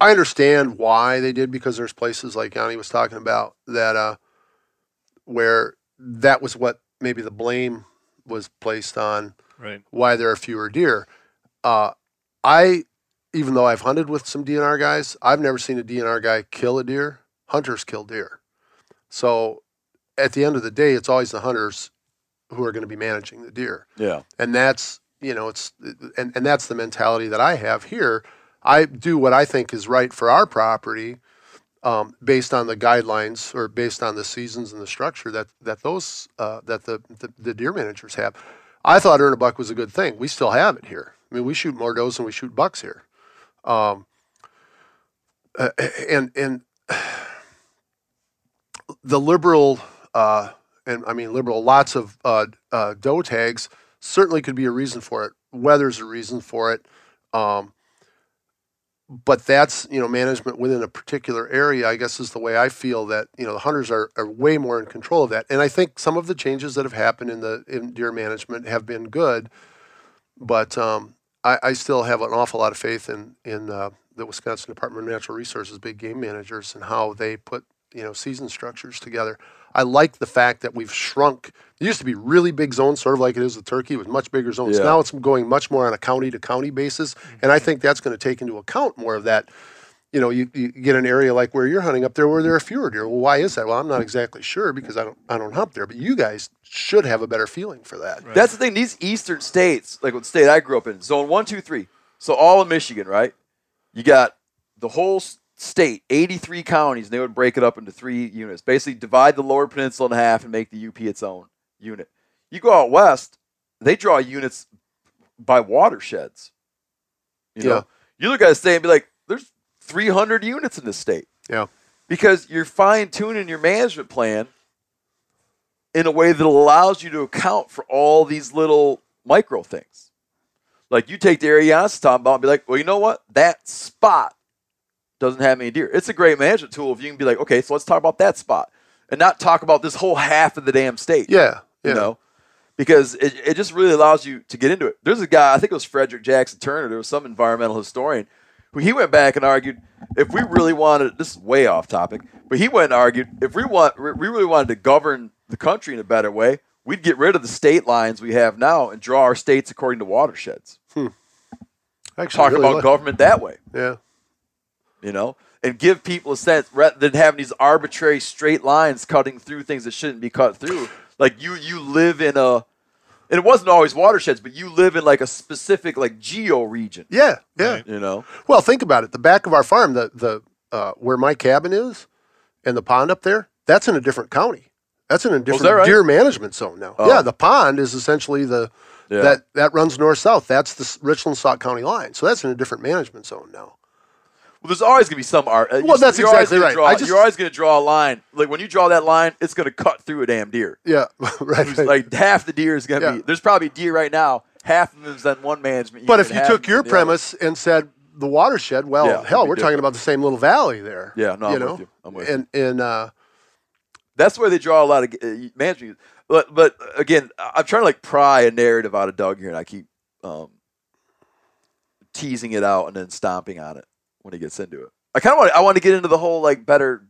I understand why they did because there's places like Yanni was talking about that, uh, where that was what maybe the blame was placed on Right. why there are fewer deer. Uh, I, even though I've hunted with some DNR guys, I've never seen a DNR guy kill a deer. Hunters kill deer. So at the end of the day, it's always the hunters who are going to be managing the deer yeah, and that's you know it's and, and that's the mentality that i have here i do what i think is right for our property um, based on the guidelines or based on the seasons and the structure that that those uh, that the, the the deer managers have i thought earn a buck was a good thing we still have it here i mean we shoot more does than we shoot bucks here um, uh, and and the liberal uh, and I mean liberal, lots of uh, uh, doe tags certainly could be a reason for it. Weather's a reason for it. Um, but that's you know management within a particular area. I guess is the way I feel that you know the hunters are, are way more in control of that. And I think some of the changes that have happened in the in deer management have been good. But um, I, I still have an awful lot of faith in in uh, the Wisconsin Department of Natural Resources big game managers and how they put you know season structures together. I like the fact that we've shrunk. It used to be really big zones, sort of like it is with turkey, with much bigger zones. Yeah. Now it's going much more on a county to county basis, and I mm-hmm. think that's going to take into account more of that. You know, you, you get an area like where you're hunting up there where there are fewer deer. Well, why is that? Well, I'm not exactly sure because I don't I don't hunt there, but you guys should have a better feeling for that. That's the thing. These eastern states, like what state I grew up in, zone one, two, three. So all of Michigan, right? You got the whole s- state, 83 counties, and they would break it up into three units. Basically, divide the lower peninsula in half and make the UP its own unit. You go out west, they draw units by watersheds. You know, you look at a state and be like, there's 300 units in this state Yeah. because you're fine tuning your management plan in a way that allows you to account for all these little micro things. Like you take the area was talking about and be like, well, you know what? That spot doesn't have any deer. It's a great management tool if you can be like, okay, so let's talk about that spot and not talk about this whole half of the damn state. Yeah. Yeah. You know? Because it, it just really allows you to get into it. There's a guy, I think it was Frederick Jackson Turner, there was some environmental historian who he went back and argued if we really wanted this is way off topic, but he went and argued if we want we really wanted to govern the country in a better way, we'd get rid of the state lines we have now and draw our states according to watersheds. Hmm. Actually, Talk really about like- government that way, Yeah. You know, and give people a sense rather than having these arbitrary straight lines cutting through things that shouldn't be cut through. Like you, you live in a, and it wasn't always watersheds, but you live in like a specific like geo region, Yeah. Yeah. Right. you know. Well, think about it. The back of our farm, the the uh, where my cabin is, and the pond up there, that's in a different county. That's in a different that right? deer management zone now. Oh. Yeah, the pond is essentially the Yeah. that that runs north south. That's the Richland Sauk County line. So that's in a different management zone now. Well, there's always gonna be some art. uh, Well, that's you're always exactly right. Draw, I just- you're always gonna draw a line. Like when you draw that line, it's gonna cut through a damn deer. Yeah, <laughs> right. Who's like half the deer is gonna Yeah. be. There's probably deer right now. Half of them's on one management. but if you took your premise and said the watershed, well, Yeah, hell, we're talking about the same little valley there. Yeah, no, you I'm know? with you. I'm with you. and and uh, That's where they draw a lot of uh, management. But but again, I'm trying to like pry a narrative out of Doug here, and I keep um, teasing it out and then stomping on it when he gets into it. I kind of want I want to get into the whole like better,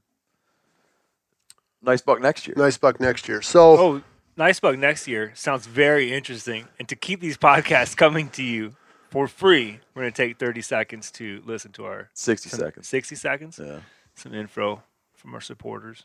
nice buck next year. nice buck next year. So Oh, Nice Bug next year sounds very interesting. And to keep these <laughs> podcasts coming to you for free, we're going to take 30 seconds to listen to our Sixty some- seconds. 60 seconds, Yeah. some info from our supporters.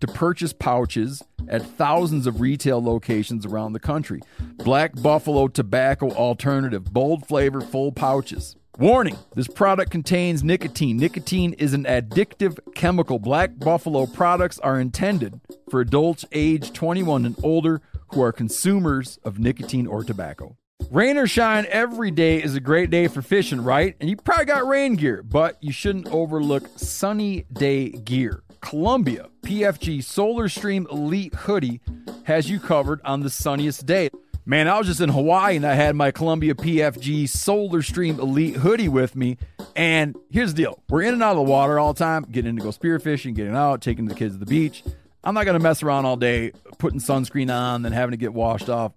to purchase pouches at thousands of retail locations around the country. Black Buffalo Tobacco Alternative, bold flavor, full pouches. Warning this product contains nicotine. Nicotine is an addictive chemical. Black Buffalo products are intended for adults age 21 and older who are consumers of nicotine or tobacco. Rain or shine, every day is a great day for fishing, right? And you probably got rain gear, but you shouldn't overlook sunny day gear. Columbia PFG Solar Stream Elite Hoodie has you covered on the sunniest day. Man, I was just in Hawaii and I had my Columbia PFG Solar Stream Elite hoodie with me. And here's the deal we're in and out of the water all the time, getting in to go spearfishing, getting out, taking the kids to the beach. I'm not going to mess around all day putting sunscreen on, then having to get washed off.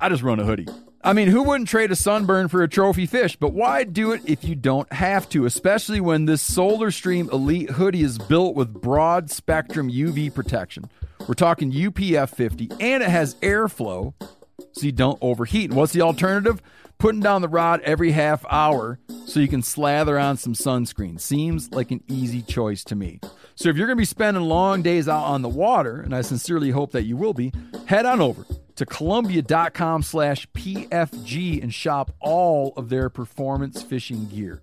I just run a hoodie. I mean, who wouldn't trade a sunburn for a trophy fish? But why do it if you don't have to, especially when this Solar Stream Elite hoodie is built with broad spectrum UV protection? We're talking UPF 50 and it has airflow so you don't overheat. And what's the alternative? Putting down the rod every half hour so you can slather on some sunscreen. Seems like an easy choice to me. So if you're going to be spending long days out on the water, and I sincerely hope that you will be, head on over to columbia.com slash PFG and shop all of their performance fishing gear.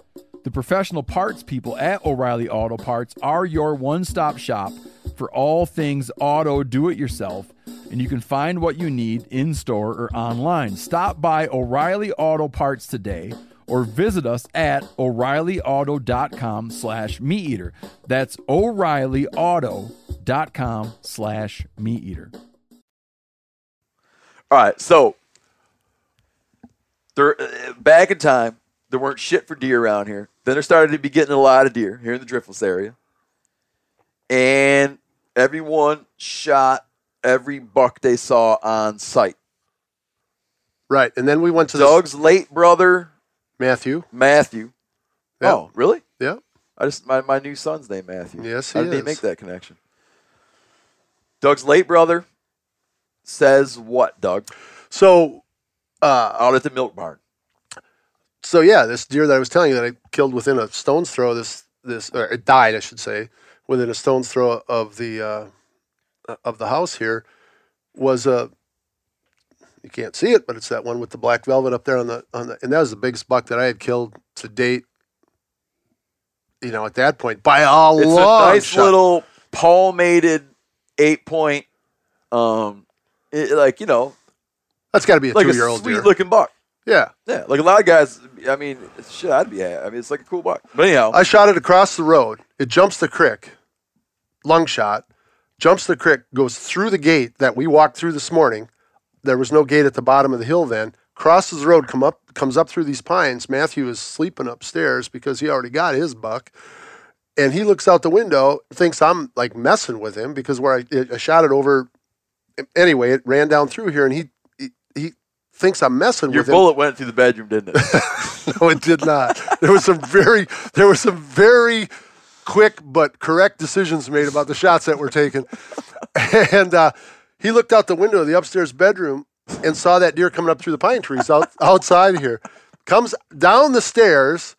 The professional parts people at O'Reilly Auto Parts are your one stop shop for all things auto do it yourself, and you can find what you need in store or online. Stop by O'Reilly Auto Parts today or visit us at o'reillyauto.com slash meat eater. That's o'reillyauto.com slash meat eater. All right, so there, uh, back in time, there weren't shit for deer around here. Then there started to be getting a lot of deer here in the Driftless area, and everyone shot every buck they saw on sight. Right. And then we went to Doug's late brother Matthew. Matthew. Yeah. Oh, really? Yeah. I just my, my new son's name Matthew. Yes, he I didn't make that connection. Doug's late brother says what, Doug? So uh, Out at the milk barn. So yeah, this deer that I was telling you that I killed within a stone's throw. This this or it died, I should say, within a stone's throw of the uh, of the house here was a. you can't see it, but it's that one with the black velvet up there on the on the, and that was the biggest buck that I had killed to date. You know, at that point, by a It's long a nice shot. little palmated eight point, um, it- like you know, That's got to be a like two year old deer. looking buck. Yeah, Yeah, like a lot of guys. I mean, shit, I'd be. I mean, it's like a cool buck. But anyhow, I shot it across the road. It jumps the creek, lung shot, jumps the creek, goes through the gate that we walked through this morning. There was no gate at the bottom of the hill then. Crosses the road, come up, comes up through these pines. Matthew is sleeping upstairs because he already got his buck, and he looks out the window, thinks I'm like messing with him because where I, I shot it over. Anyway, it ran down through here, and he thinks I'm messing your with him. Your bullet went through the bedroom, didn't it? <laughs> No, it did not. There was some very there were some very quick but correct decisions made about the shots that were taken. And uh, he looked out the window of the upstairs bedroom and saw that deer coming up through the pine trees out, <laughs> outside here. Comes down the stairs,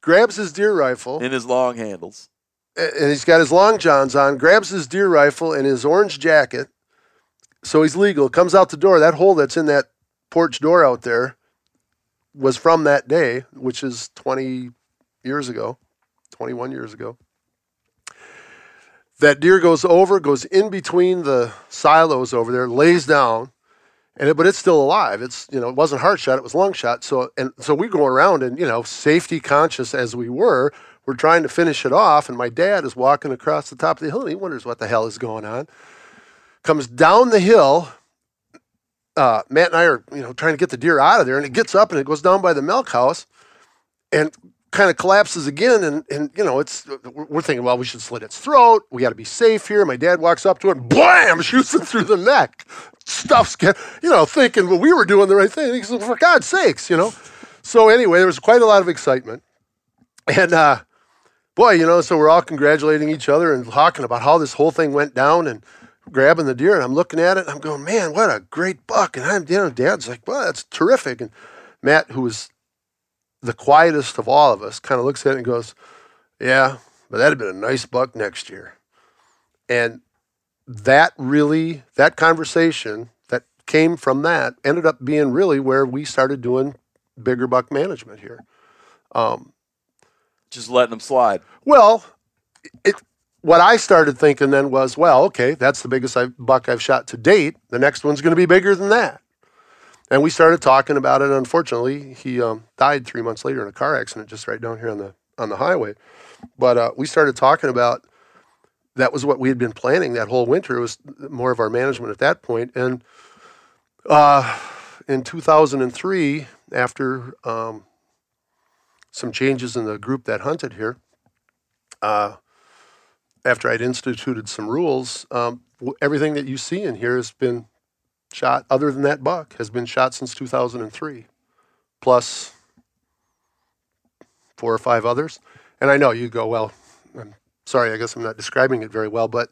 grabs his deer rifle, In his long handles. and he's got his long johns on, grabs his deer rifle and his orange jacket. So he's legal. Comes out the door. That hole that's in that porch door out there was from that day, which is 20 years ago, 21 years ago. That deer goes over, goes in between the silos over there, lays down, and it, but it's still alive. It's you know it wasn't heart shot, it was lung shot. So and so we go around and you know safety conscious as we were, we're trying to finish it off, and my dad is walking across the top of the hill and he wonders what the hell is going on. Comes down the hill. Uh, Matt and I are you know trying to get the deer out of there, and it gets up and it goes down by the milk house, and kind of collapses again. And and you know it's we're thinking, well, we should slit its throat. We got to be safe here. My dad walks up to it, and blam, <laughs> shoots it through the neck. Stuff's get you know thinking, well, we were doing the right thing. He for God's sakes, you know. So anyway, there was quite a lot of excitement, and uh, boy, you know, so we're all congratulating each other and talking about how this whole thing went down and grabbing the deer. And I'm looking at it and I'm going, man, what a great buck. And I'm, you know, dad's like, well, that's terrific. And Matt, who was the quietest of all of us, kind of looks at it and goes, yeah, but that'd have been a nice buck next year. And that really, that conversation that came from that ended up being really where we started doing bigger buck management here. Um, Just letting them slide. well, it what I started thinking then was, well, okay, that's the biggest I've, buck I've shot to date. The next one's going to be bigger than that. And we started talking about it. Unfortunately, he um, died three months later in a car accident just right down here on the on the highway. But uh, we started talking about that was what we had been planning that whole winter. It was more of our management at that point. And uh, in 2003, after um, some changes in the group that hunted here, uh, after I'd instituted some rules, um, everything that you see in here has been shot, other than that buck, has been shot since 2003, plus four or five others. And I know you go, well, I'm sorry, I guess I'm not describing it very well, but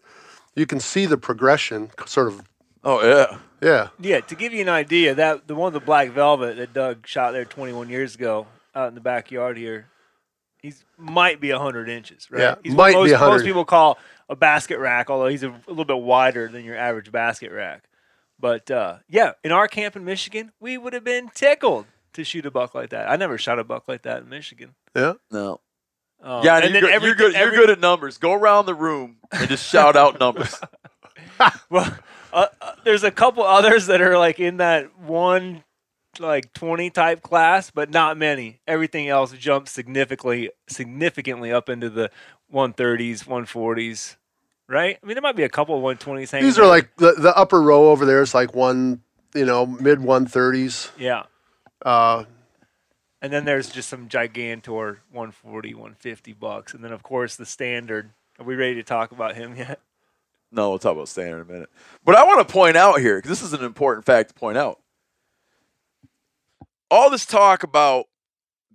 you can see the progression, sort of, Oh yeah. yeah. Yeah, to give you an idea, that the one with the black velvet that Doug shot there 21 years ago out in the backyard here, he's might be 100 inches, right? Yeah, he's what might be most, 100. Most people call a basket rack, although he's a, a little bit wider than your average basket rack. But uh, yeah, in our camp in Michigan, we would have been tickled to shoot a buck like that. I never shot a buck like that in Michigan. Yeah. No. Um, Yeah, and and then you're, good, every- you're good. every- You're good at numbers. Go around the room and just shout out <laughs> numbers. Well, uh, uh, there's a couple others that are like in that one, like 20 type class, but not many. Everything else jumps significantly, significantly up into the 130s, 140s, right? I mean, there might be a couple of 120s hanging. These are there. like the, the upper row over there is like one, you know, mid 130s. yeah. Uh, And then there's just some gigantor 140, 150 bucks. And then, of course, the standard. Are we ready to talk about him yet? No, we'll talk about standard in a minute. But I want to point out here, because this is an important fact to point out. All this talk about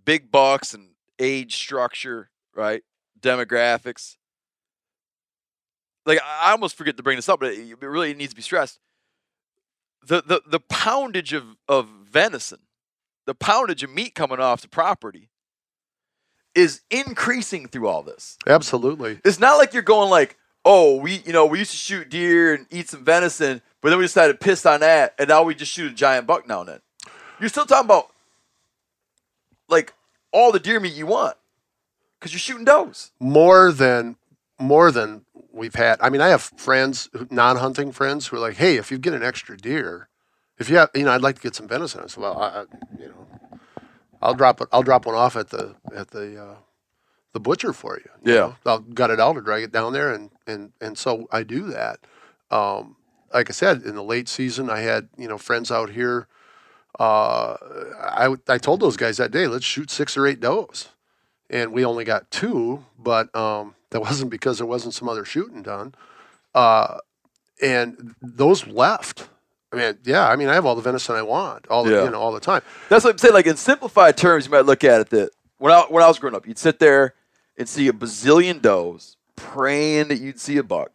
big bucks and age structure, right? Demographics. Like I almost forget to bring this up, but it it really needs to be stressed. The the the poundage of, of venison, the poundage of meat coming off the property is increasing through all this. absolutely. It's not like you're going like, oh, we you know we used to shoot deer and eat some venison, but then we decided to piss on that, and now we just shoot a giant buck now and then. You're still talking about like all the deer meat you want because you're shooting does. more than more than we've had. I mean, I have friends, non-hunting friends, who are like, "Hey, if you get an extra deer, if you have, you know, I'd like to get some venison." I said, "Well, I, I you know, I'll drop it. I'll drop one off at the at the uh, the butcher for you. you Yeah. know? I'll gut it out or drag it down there, and and and so I do that. Um, like I said, in the late season, I had you know friends out here. Uh, I I told those guys that day, let's shoot six or eight does and we only got two, but um, that <laughs> wasn't because there wasn't some other shooting done. Uh, and those left. I mean, yeah, I mean, I have all the venison I want, all the, Yeah. you know, all the time. That's what I'm saying. Like in simplified terms, you might look at it that when I when I was growing up, you'd sit there and see a bazillion does, praying that you'd see a buck.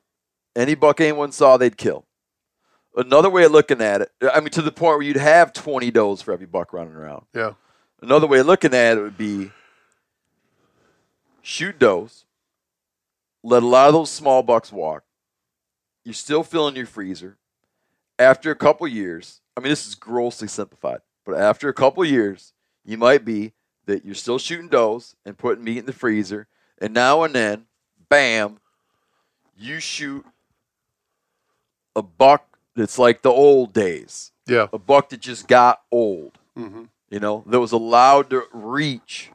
Any buck anyone saw, they'd kill. Another way of looking at it, I mean, to the point where you'd have 20 does for every buck running around. Yeah, Another way of looking at it would be shoot does, let a lot of those small bucks walk. You're still filling your freezer. After a couple years, I mean, this is grossly simplified, but after a couple years, you might be that you're still shooting does and putting meat in the freezer, and now and then, bam, you shoot a buck that's like the old days, yeah, a buck that just got old hmm you know, that was allowed to reach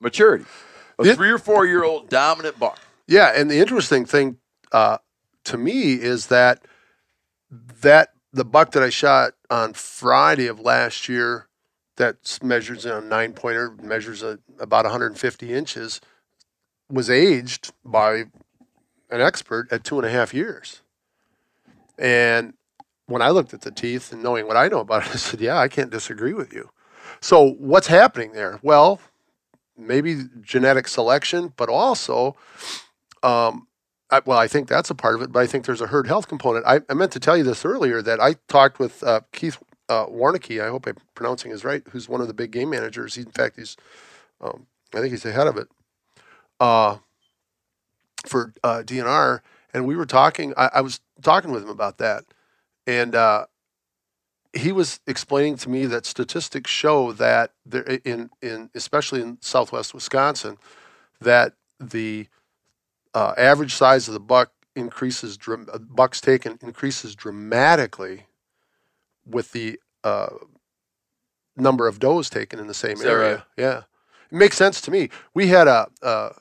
maturity. A Yeah. three or four year old dominant buck. yeah. And the interesting thing uh, to me is that that the buck that I shot on Friday of last year, that measures you know nine pointer, measures a, about 150 inches, was aged by an expert at two and a half years. And when I looked at the teeth and knowing what I know about it, <laughs> I said, "Yeah, I can't disagree with you." So what's happening there? Well, maybe genetic selection, but also, um, I, well, I think that's a part of it. But I think there's a herd health component. I, I meant to tell you this earlier that I talked with uh, Keith uh, Warnicki. I hope I'm pronouncing his right. Who's one of the big game managers? He, in fact, he's, um, I think he's the head of it. Uh, for uh, DNR, and we were talking. I, I was talking with him about that, and uh, he was explaining to me that statistics show that there in in especially in Southwest Wisconsin, that the uh, average size of the buck increases. dram- uh, Bucks taken increases dramatically with the uh, number of does taken in the same area. right? Yeah, it makes sense to me. We had a. a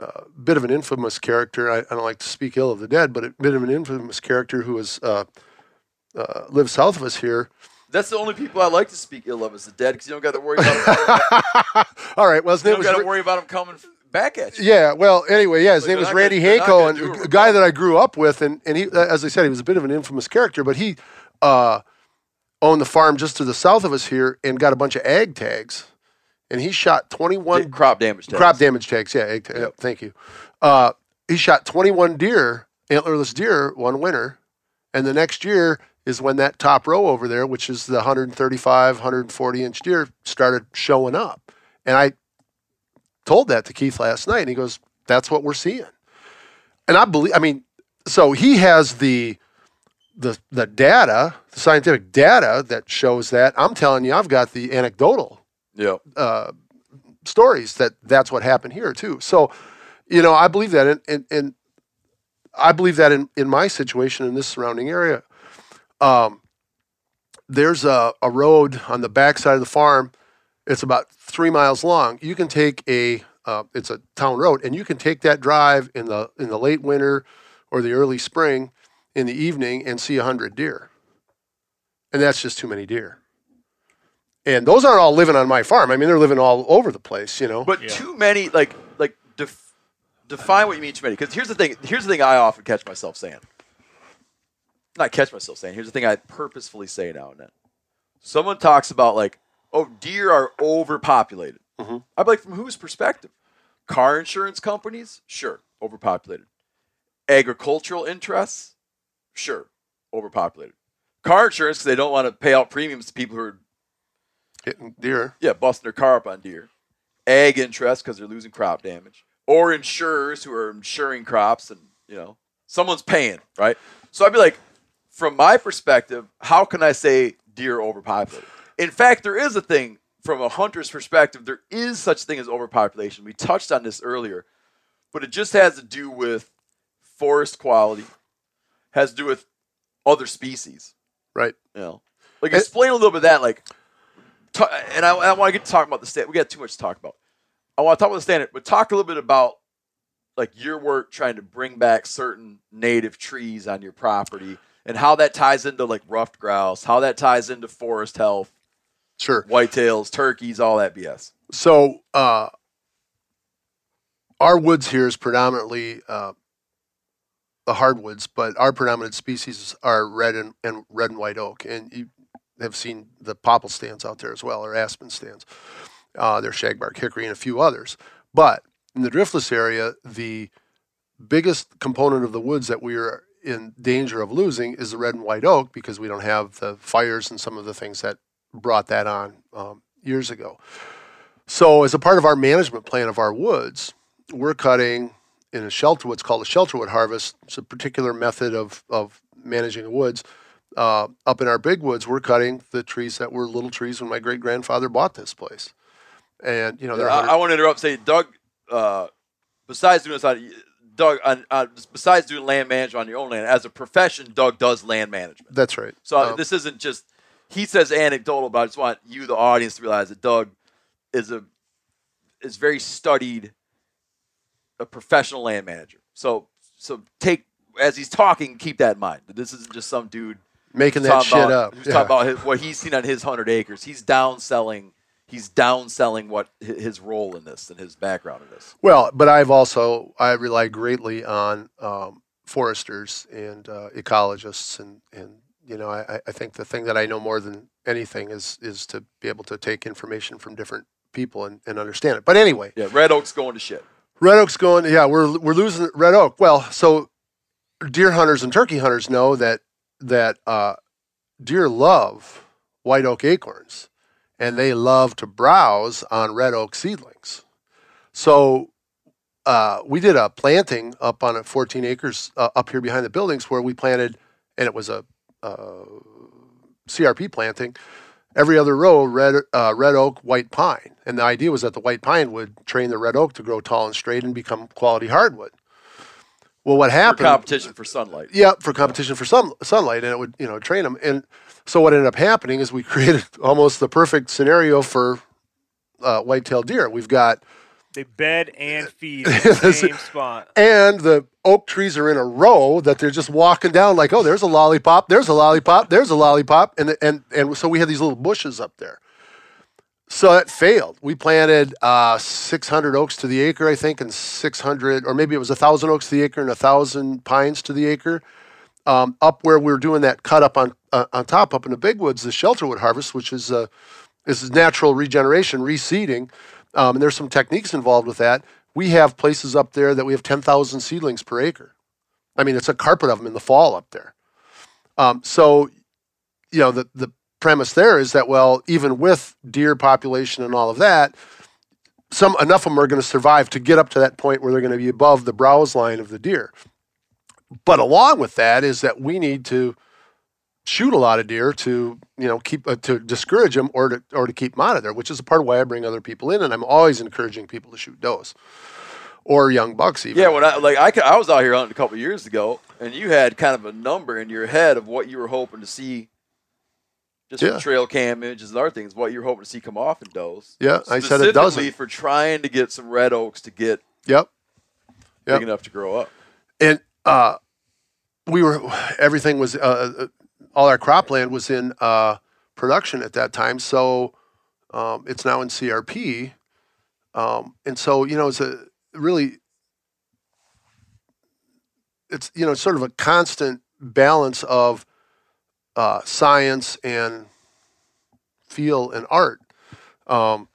a bit of an infamous character. I, I don't like to speak ill of the dead, but a bit of an infamous character who was uh, uh, lives south of us here. That's the only people I like to speak ill of is the dead because you don't got to worry about them. <laughs> All right. Well, his you don't got to Ra- worry about them coming back at you. yeah. Well, anyway, yeah, his Like, name was Randy gonna- Hanko, and a guy that I grew up with, and and he, uh, as I said, he was a bit of an infamous character, but he uh, owned the farm just to the south of us here and got a bunch of ag tags, and he shot twenty one crop damage. tags. crop damage tags. Yeah, egg ta- Yep. thank you. Uh, he shot 21 deer, antlerless deer, one winter, and the next year is when that top row over there, which is the 135, 140 inch deer, started showing up. And I told that to Keith last night, and he goes, "That's what we're seeing." And I believe. I mean, so he has the the the data, the scientific data that shows that. I'm telling you, I've got the anecdotal Yeah. uh, stories that that's what happened here too. So, you know, I believe that, and and, and I believe that in, in my situation in this surrounding area, um, there's a, a road on the backside of the farm. It's about three miles long. You can take a uh, it's a town road, and you can take that drive in the in the late winter or the early spring in the evening and see a hundred deer, and that's just too many deer. And those aren't all living on my farm. I mean, they're living all over the place. You know. But too many, like, like def- define what you mean too many. Because here's the thing. Here's the thing I often catch myself saying. Not catch myself saying. Here's the thing I purposefully say now and then. Someone talks about like, oh, deer are overpopulated. Mhm. I'd be like, from whose perspective? Car insurance companies, sure, overpopulated. Agricultural interests, sure, overpopulated. Car insurance because they don't want to pay out premiums to people who are hitting deer. yeah, busting their car up on deer. Ag interest because they're losing crop damage, or insurers who are insuring crops, and you know someone's paying, right? So I'd be like, from my perspective, how can I say deer overpopulated? In fact, there is a thing from a hunter's perspective. There is such thing as overpopulation. We touched on this earlier, but it just has to do with forest quality, has to do with other species. Right. You know, like explain a little bit of that, like and I, I want to get to talk about the state. We got too much to talk about. I want to talk about the standard, but talk a little bit about like your work trying to bring back certain native trees on your property and how that ties into like ruffed grouse, how that ties into forest health, Sure. whitetails, turkeys, all that BS. So uh, our woods here is predominantly uh, the hardwoods, but our predominant species are red and, and red and white oak, and you have seen the popple stands out there as well, or aspen stands. Uh, there's shagbark hickory and a few others, but in the driftless area, the biggest component of the woods that we are in danger of losing is the red and white oak because we don't have the fires and some of the things that brought that on um, years ago. So, as a part of our management plan of our woods, we're cutting in a shelter, what's called a shelterwood harvest. It's a particular method of, of managing the woods. Uh, up in our big woods, we're cutting the trees that were little trees when my great grandfather bought this place. And, you know, they're I, 100 I want to interrupt. Say, Doug. Uh, besides doing this, on, Doug, on, uh, besides doing land management on your own land, as a profession, Doug does land management. that's right. So Um, this isn't just he says anecdotal, but I just want you, the audience, to realize that Doug is a is very studied, a professional land manager. So so take as he's talking, keep that in mind. This isn't just some dude making that shit about, up. <laughs> Who's Yeah. talking about his, what he's seen on his hundred acres. He's downselling. He's downselling what his role in this and his background in this. Well, but I've also I rely greatly on um, foresters and uh, ecologists, and and you know I, I think the thing that I know more than anything is is to be able to take information from different people and, and understand it. But anyway, Yeah, Red Oak's going to shit. red oak's going. Yeah, we're we're losing red oak. Well, so deer hunters and turkey hunters know that that uh, deer love white oak acorns, and they love to browse on red oak seedlings. So uh, we did a planting up on a 14 acres uh, up here behind the buildings where we planted, and it was a uh, CRP planting. Every other row, red uh, red oak, white pine, and the idea was that the white pine would train the red oak to grow tall and straight and become quality hardwood. Well, what happened? For happened? competition for sunlight. Yeah, for competition for sun, sunlight, and it would you know train them. And so what ended up happening is we <laughs> created almost the perfect scenario for uh, white-tailed deer. We've got They bed and <laughs> feed <laughs> in the same spot. and the oak trees are in a row that they're just walking down like, oh, there's a lollipop, there's a lollipop, there's a lollipop, and and and so we had these little bushes up there. So that failed. We planted uh, 600 oaks to the acre, I think, and 600, or maybe it was 1,000 oaks to the acre and 1,000 pines to the acre. Um, up where we were doing that cut up on uh, on top, up in the big woods, the shelterwood harvest, which is uh, is natural regeneration, reseeding, um, and there's some techniques involved with that. We have places up there that we have 10,000 seedlings per acre. I mean, it's a carpet of them in the fall up there. Um, so, you know, the the premise there is that well, even with deer population and all of that, some enough of them are going to survive to get up to that point where they're going to be above the browse line of the deer. But along with that is that we need to shoot a lot of deer to you know keep uh, to discourage them or to or to keep them out of there, which is a part of why I bring other people in, and I'm always encouraging people to shoot does or young bucks even. Yeah, when I like I, I was out here hunting a couple years ago, and you had kind of a number in your head of what you were hoping to see, just Yeah. trail cam images and other things. What you're hoping to see come off in does. Yeah, I said it doesn't. Specifically for trying to get some red oaks to get Yep. Yep. big enough to grow up. and uh, we were everything was uh, uh, all our cropland was in uh, production at that time. So Um, it's now in CRP, um, and so you know it's a really it's you know sort of a constant balance of uh, science and feel and art. Um,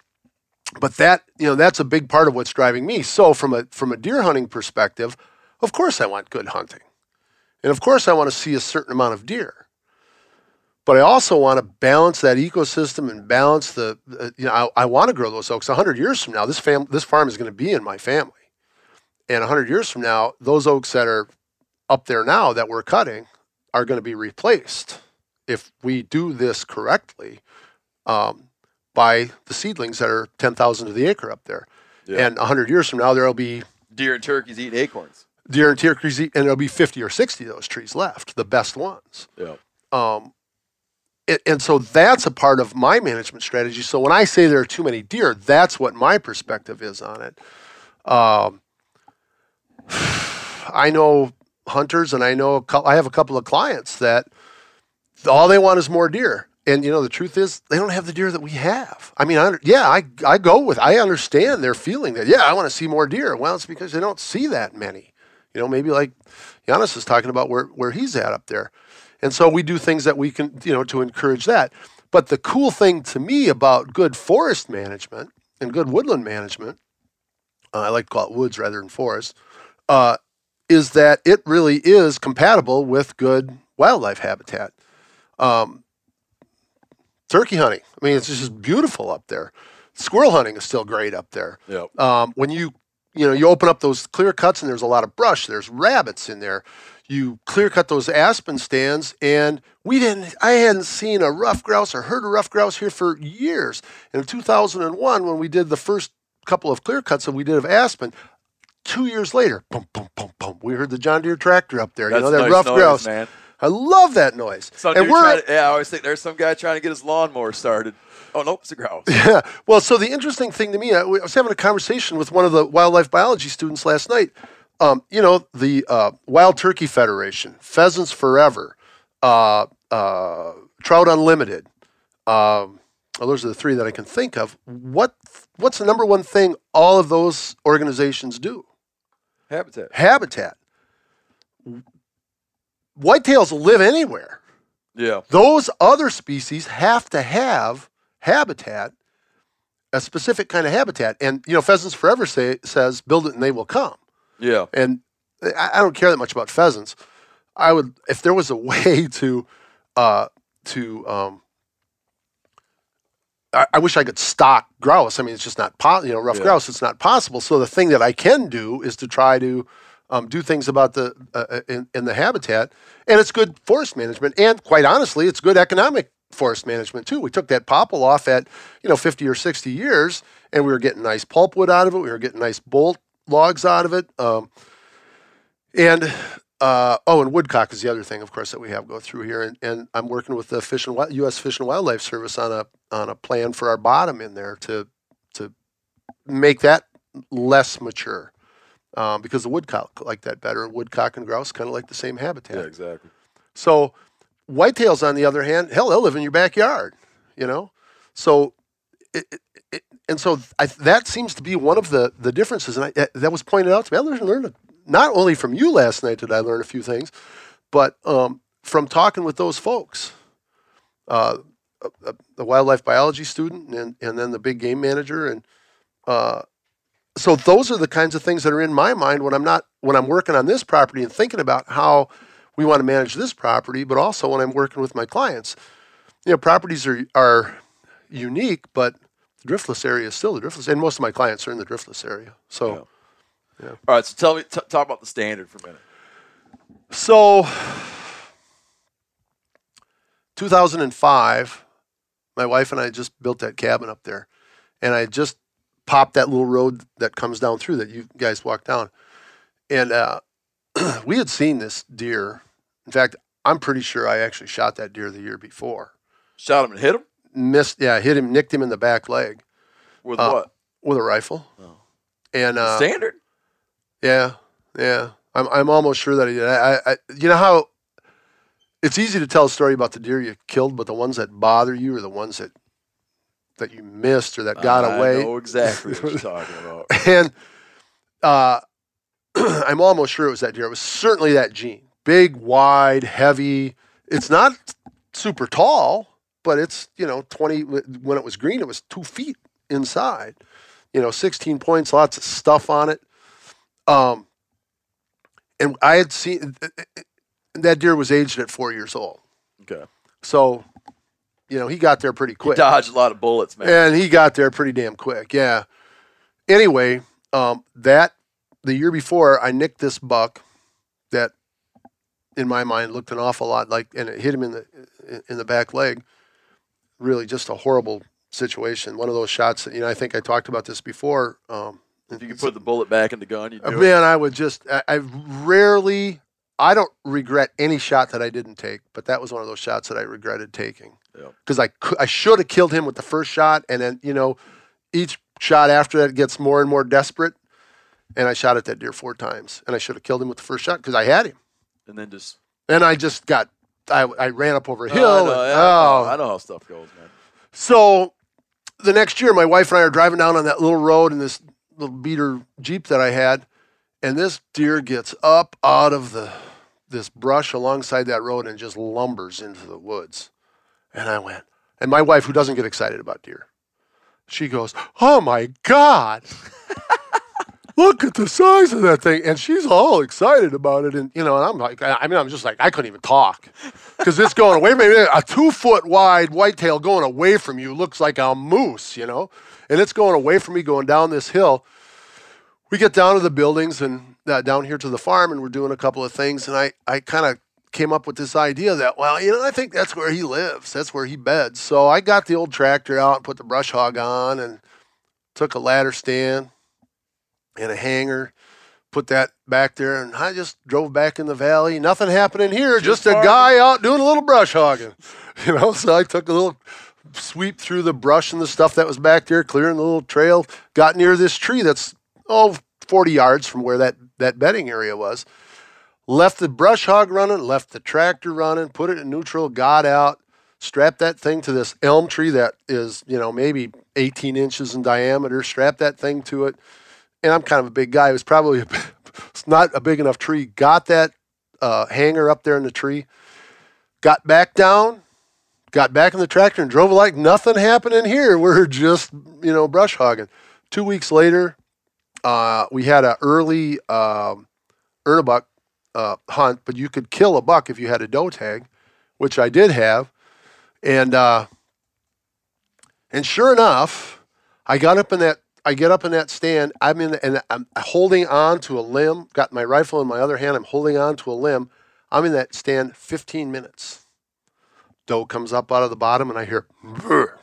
but that you know that's a big part of what's driving me. So from a from a deer hunting perspective, of course I want good hunting, and of course I want to see a certain amount of deer. But I also want to balance that ecosystem and balance the, you know, I, I want to grow those oaks. hundred years from now, this fam, this farm is going to be in my family, and hundred years from now, those oaks that are up there now that we're cutting are going to be replaced if we do this correctly um, by the seedlings that are 10,000 to the acre up there. Yeah. And 100 years from now, there'll be Deer and turkeys eating acorns. deer and turkeys, eat- and there'll be 50 or 60 of those trees left, the best ones. Yeah. Um, and, and so that's a part of my management strategy. So when I say there are too many deer, that's what my perspective is on it. Um, <sighs> I know hunters, and I know a cou- I have a couple of clients that all they want is more deer. And you know the truth is they don't have the deer that we have. I mean, I, yeah, I I go with I understand their feeling that yeah I want to see more deer. Well, it's because they don't see that many. You know, maybe like Janis is talking about where where he's at up there. And so we do things that we can, you know, to encourage that. But the cool thing to me about good forest management and good woodland management, uh, I like to call it woods rather than forest, uh, is that it really is compatible with good wildlife habitat. Um, turkey hunting, I mean, it's just beautiful up there. Squirrel hunting is still great up there. Yeah. Um, when you you know you open up those clear cuts and there's a lot of brush, there's rabbits in there. You clear cut those aspen stands, and we didn't. I hadn't seen a ruffed grouse or heard a ruffed grouse here for years. And in 2001, when we did the first couple of clear cuts that we did of aspen, two years later, boom, boom, boom, boom, we heard the John Deere tractor up there. That's you know that nice rough noise, grouse. man. I love that noise. Some and we're to- yeah, I always think there's some guy trying to get his lawnmower started. Oh nope, it's a grouse. <laughs> Yeah. Well, so the interesting thing to me, I was having a conversation with one of the wildlife biology students last night. Um, you know, the uh, Wild Turkey Federation, Pheasants Forever, uh, uh, Trout Unlimited. Um, well, those are the three that I can think of. What What's the number one thing all of those organizations do? Habitat. Habitat. Whitetails live anywhere Yeah. those other species have to have habitat, a specific kind of habitat. And you know, Pheasants Forever say, says, "Build it and they will come." Yeah. And I, I don't care that much about pheasants. I would, if there was a <laughs> way to, uh, to, um, I, I wish I could stock grouse. I mean, it's just not possible. You know, rough Yeah. grouse. It's not possible. So the thing that I can do is to try to um, do things about the uh, uh, in, in the habitat, and it's good forest management. And quite honestly, it's good economic forest management too. We took that popple off at you know 50 or 60 years, and we were getting nice pulpwood out of it. We were getting nice bolt logs out of it. Um, and uh, oh, and woodcock is the other thing, of course, that we have go through here. And, and I'm working with the Fish and U.S. Fish and Wildlife Service on a on a plan for our bottom in there to to make that less mature. Um, because the woodcock like that better. Woodcock and grouse kind of like the same habitat. Yeah, exactly. So whitetails, on the other hand, hell, they'll live in your backyard, you know. So, it, it, it, and so I, that seems to be one of the the differences, and I, that was pointed out to me. I learned, learned not only from you last night did I learn a few things, but um, from talking with those folks, uh, uh, the wildlife biology student, and and then the big game manager, and uh, so those are the kinds of things that are in my mind when I'm not when I'm working on this property and thinking about how we want to manage this property, but also when I'm working with my clients. You know, properties are are unique, but the driftless area is still the driftless, and most of my clients are in the driftless area. So, yeah. All right, so tell me, t- talk about the standard for a minute. so 2005, my wife and I just built that cabin up there, and I just popped that little road that comes down through that you guys walk down, and uh, <clears throat> we had seen this deer. In fact, I'm pretty sure I actually shot that deer the year before. Shot him and hit him Missed, yeah, hit him, nicked him in the back leg with Uh, what? with a rifle, Oh. and uh, Standard. Yeah, yeah. I'm I'm almost sure that he did. I, I you know how it's easy to tell a story about the deer you killed, but the ones that bother you are the ones that that you missed or that got I away. know exactly what you're talking <laughs> about. and uh, <clears throat> I'm almost sure it was that deer. It was certainly that gene. Big, wide, heavy. It's not super tall, but it's you know 20. When it was green, it was two feet inside. You know, 16 points, lots of stuff on it. Um, and I had seen that deer was aged at four years old. Okay. So, you know, he got there pretty quick. dodged a lot of bullets, man. And he got there pretty damn quick. Yeah. Anyway, um, that the year before, I nicked this buck that, in my mind, looked an awful lot like, and it hit him in the in the back leg. Really, just a horrible situation. One of those shots that you know. I think I talked about this before. Um, If you could put the bullet back in the gun, you uh, do it. Man, I would just, I, I rarely, I don't regret any shot that I didn't take, but that was one of those shots that I regretted taking. Yep. Because I, cou- I should have killed him with the first shot, and then, you know, each shot after that gets more and more desperate. And I shot at that deer four times, and I should have killed him with the first shot because I had him. And then just And I just got, I, I ran up over a hill. Oh, I know, and- yeah, oh, I know how stuff goes, man. so the next year, my wife and I are driving down on that little road in this little beater Jeep that I had, and this deer gets up out of the this brush alongside that road and just lumbers into the woods. And I went, and my wife, who doesn't get excited about deer, she goes, "Oh my God!" <laughs> Look at the size of that thing, and she's all excited about it, and you know, and I'm like, I mean, I'm just like, I couldn't even talk because it's going away. Maybe a two foot wide whitetail going away from you looks like a moose, you know, and it's going away from me, going down this hill. We get down to the buildings and uh, down here to the farm, and we're doing a couple of things, and I, I kind of came up with this idea that, well, you know, I think that's where he lives, that's where he beds. So I got the old tractor out and put the brush hog on, and took a ladder stand and a hanger, put that back there, and I just drove back in the valley. Nothing happening here, just, a guy out doing a little brush hogging. <laughs> You know, so I took a little sweep through the brush and the stuff that was back there, clearing the little trail, got near this tree that's, oh, 40 yards from where that, that bedding area was. Left the brush hog running, left the tractor running, put it in neutral, got out, strapped that thing to this elm tree that is, you know, maybe 18 inches in diameter, strapped that thing to it. And I'm kind of a big guy. It was probably a, it's <laughs> not a big enough tree. Got that uh, hanger up there in the tree, got back down, got back in the tractor and drove like nothing happened in here. <laughs> We're just, you know, brush hogging. Two weeks later, uh, we had an early um, earn a buck uh, hunt, but you could kill a buck if you had a doe tag, which I did have. And uh, and sure enough, I got up in that. I get up in that stand. I'm in, and I'm holding on to a limb. Got my rifle in my other hand. I'm holding on to a limb. I'm in that stand 15 minutes. Doe comes up out of the bottom, and I hear, "Brr."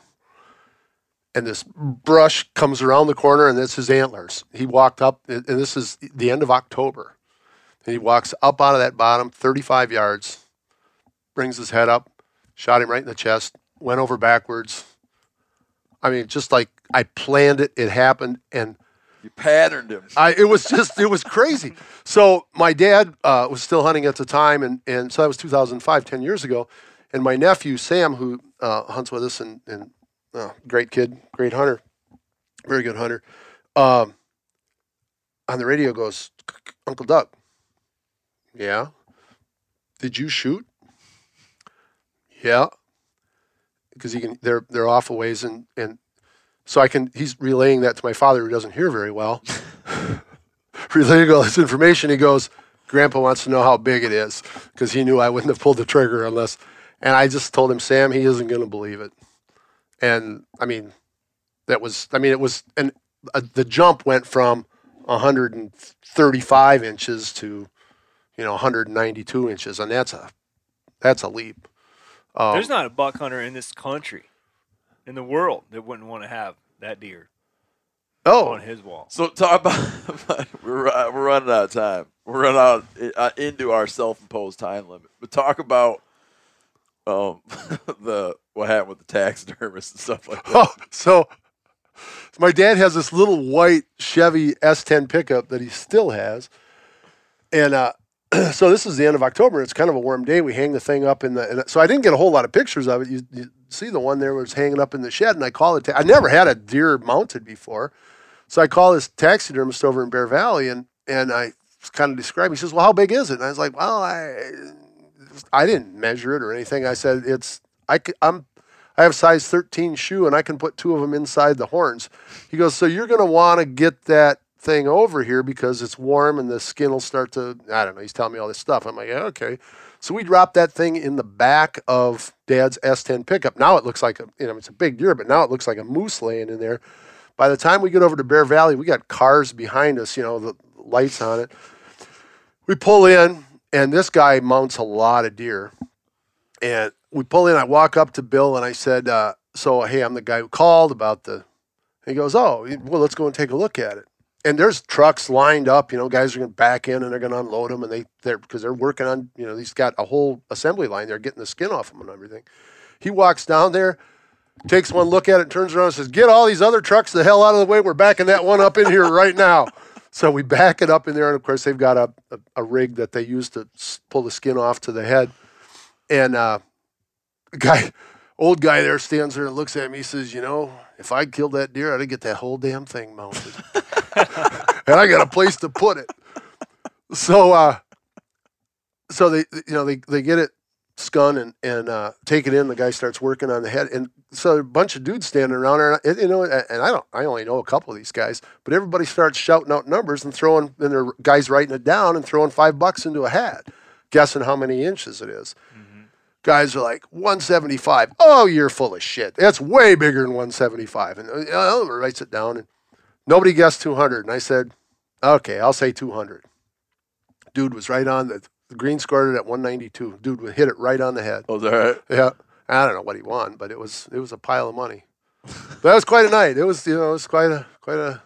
And this brush comes around the corner, and this is antlers. He walked up, and this is the end of October. And he walks up out of that bottom, 35 yards, brings his head up, shot him right in the chest, went over backwards. I mean, just like I planned it, it happened, and You patterned him. I it was just it was crazy. <laughs> So my dad uh, was still hunting at the time, and and so that was 2005, 10 years ago, and my nephew Sam, who uh, hunts with us, and and uh, great kid, great hunter, very good hunter, um, on the radio goes, Uncle Doug, yeah, did you shoot? Yeah, because he can. They're they're off a ways, and and so I can. He's relaying that to my father, who doesn't hear very well. <laughs> relaying all this information, he goes, "Grandpa wants to know how big it is," because he knew I wouldn't have pulled the trigger unless. And I just told him, Sam, he isn't going to believe it. And I mean, that was. I mean, it was, and uh, the jump went from 135 inches to, you know, 192 inches, and that's a, that's a leap. Um, There's not a buck hunter in this country, in the world, that wouldn't want to have that deer oh, on his wall. So talk about <laughs> we're uh, we're running out of time. We're running out uh, into our self-imposed time limit. But talk about um <laughs> the what happened with the taxidermist <laughs> and stuff like that. Oh, so my dad has this little white Chevy S10 pickup that he still has, and uh, <clears throat> so this is the end of October. It's kind of a warm day. We hang the thing up in the, and so I didn't get a whole lot of pictures of it. You, you see the one there was hanging up in the shed, and I call it. Ta- I never had a deer mounted before, so I call this taxidermist over in Bear Valley, and and I kind of describe. He says, "Well, how big is it?" And I was like, "Well, I I didn't measure it or anything. I said it's I'm I have size 13 shoe, and I can put two of them inside the horns." He goes, "So you're to want to get that." thing over here because it's warm and the skin will start to I don't know. He's telling me all this stuff. I'm like, yeah, okay. So we dropped that thing in the back of Dad's S10 pickup. Now it looks like a you know it's a big deer, but now it looks like a moose laying in there. By the time we get over to Bear Valley, we got cars behind us. You know the lights on it. We pull in, and this guy mounts a lot of deer. And we pull in. I walk up to Bill and I said, uh, "So hey, I'm the guy who called about the." He goes, "Oh, well, let's go and take a look at it." and there's trucks lined up. You know, guys are going to back in and they're going to unload them, and they they're because they're working on. You know, he's got a whole assembly line. They're getting the skin off them and everything. He walks down there, takes one look at it, turns around and says, "Get all these other trucks the hell out of the way. We're backing that one up in here right now." So we back it up in there, and of course they've got a a, a rig that they use to pull the skin off to the head, and uh, guy. Old guy there stands there and looks at me. He says, "You know, if I killed that deer, I'd get that whole damn thing mounted." <laughs> and I got a place to put it. So, uh, so they, you know, they, they get it scun and, and, uh, take it in. The guy starts working on the head. And so a bunch of dudes standing around there, and, you know, and I don't, I only know a couple of these guys, but everybody starts shouting out numbers and throwing, and their guys writing it down and throwing five bucks into a hat, guessing how many inches it is. Guys are like 175. Oh, you're full of shit. That's way bigger than 175. And uh, writes it down and Nobody guessed 200. And I said, okay, I'll say 200. Dude was right on. The, the green scored it at 192. Dude would hit it right on the head. Oh, is that right? Yeah. I don't know what he won, but it was it was a pile of money. But that was quite a night. It was you know it was quite a quite a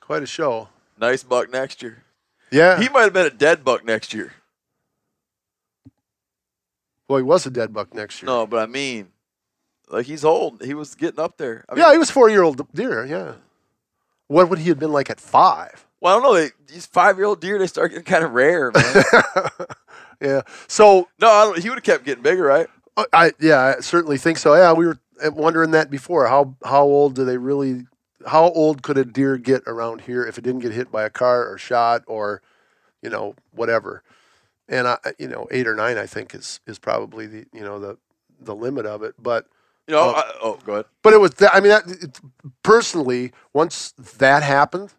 quite a show. Nice buck next year. Yeah. He might have been a dead buck next year. well, he was a dead buck next year. No, but I mean, like he's old. He was getting up there. I mean, yeah, he was four year old deer. Yeah. What would he have been like at five? Well, I don't know. They, these five-year-old deer, they start getting kind of rare, man. <laughs> Yeah. So no, I don't, he would have kept getting bigger, right? Uh, I yeah, I certainly think so. Yeah, we were uh, wondering that before. How how old do they really? How old could a deer get around here if it didn't get hit by a car or shot or, you know, whatever? And I, you know, eight or nine, I think is is probably the you know the the limit of it. But You know. Oh. I, oh, go ahead. but it was that. I mean, that, it, personally, once that happened,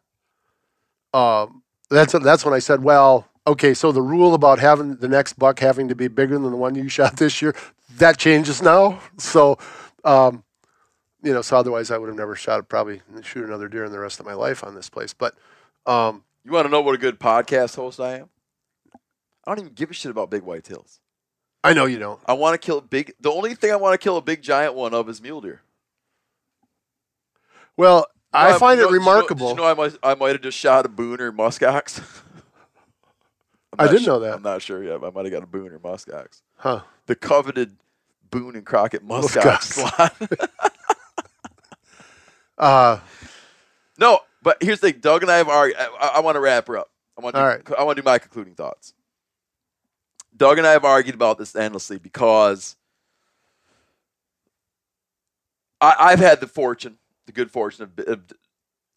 um, that's that's when I said, well, okay, so the rule about having the next buck having to be bigger than the one you <laughs> shot this year, that changes now. So, um, you know, so otherwise I would have never shot probably shoot another deer in the rest of my life on this place. But um, You want to know what a good podcast host I am? I don't even give a shit about big white tails. I know you don't. I want to kill a big. The only thing I want to kill a big giant one of is mule deer. Well, I find it know- did you know- remarkable. Did you know, I might I might have just shot a Booner muskox. <laughs> I didn't su- know that. I'm not sure yet. I might have got a Booner muskox. huh? The coveted Boone and Crockett muskox Muskox. <laughs> slot. <laughs> Uh, no, but here's the thing. Doug and I have argued. I, I want to wrap her up. I want to. All right. I want to do my concluding thoughts. Doug and I have argued about this endlessly because I, I've had the fortune, the good fortune of, of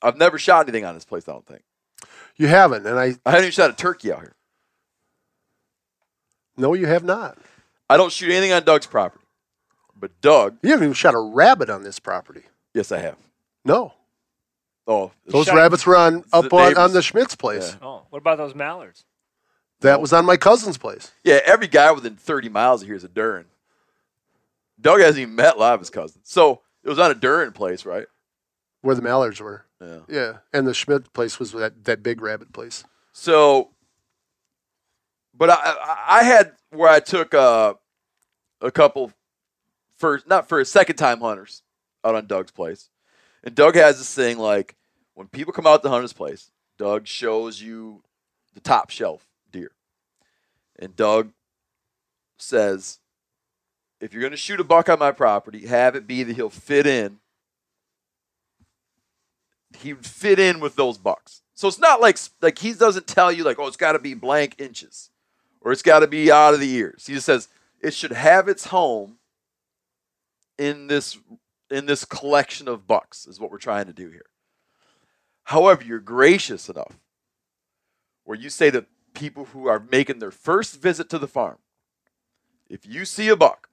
I've never shot anything on this place. I don't think you haven't, and I I haven't even shot a turkey out here. No, you have not. I don't shoot anything on Doug's property, but Doug, You haven't even shot a rabbit on this property. yes, I have. No, Oh, those Shot- rabbits were on the up on, on the Schmitz place. Yeah. Oh, what about those mallards? That was on my cousin's place. Yeah, every guy within 30 miles of here is a Duren. Doug hasn't even met a lot of his cousins. So it was on a Duren place, right? Where the mallards were. Yeah. Yeah, and the Schmidt place was that, that big rabbit place. So, but I, I, had where I took uh, a couple first, not for a second time hunters out on Doug's place. And Doug has this thing like when people come out to hunt his place, Doug shows you the top shelf deer. And Doug says, if you're going to shoot a buck on my property, have it be that he'll fit in. He would fit in with those bucks. So it's not like like he doesn't tell you like, oh, it's got to be blank inches, or it's got to be out of the ears. He just says it should have its home in this in this collection of bucks is what we're trying to do here. However, you're gracious enough where you say to people who are making their first visit to the farm, if you see a buck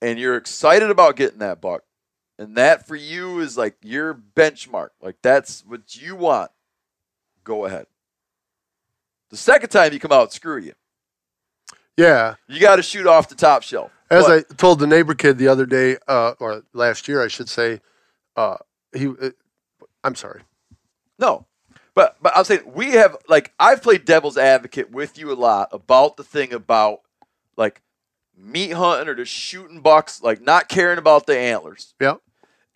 and you're excited about getting that buck, and that for you is like your benchmark, like that's what you want, go ahead. The second time you come out, screw you. Yeah. You got to shoot off the top shelf. As But- I told the neighbor kid the other day, uh, or last year, I should say, uh, he. Uh, I'm sorry. No. But but I'm saying we have like I've played devil's advocate with you a lot about the thing about like meat hunting or just shooting bucks, like not caring about the antlers. Yeah.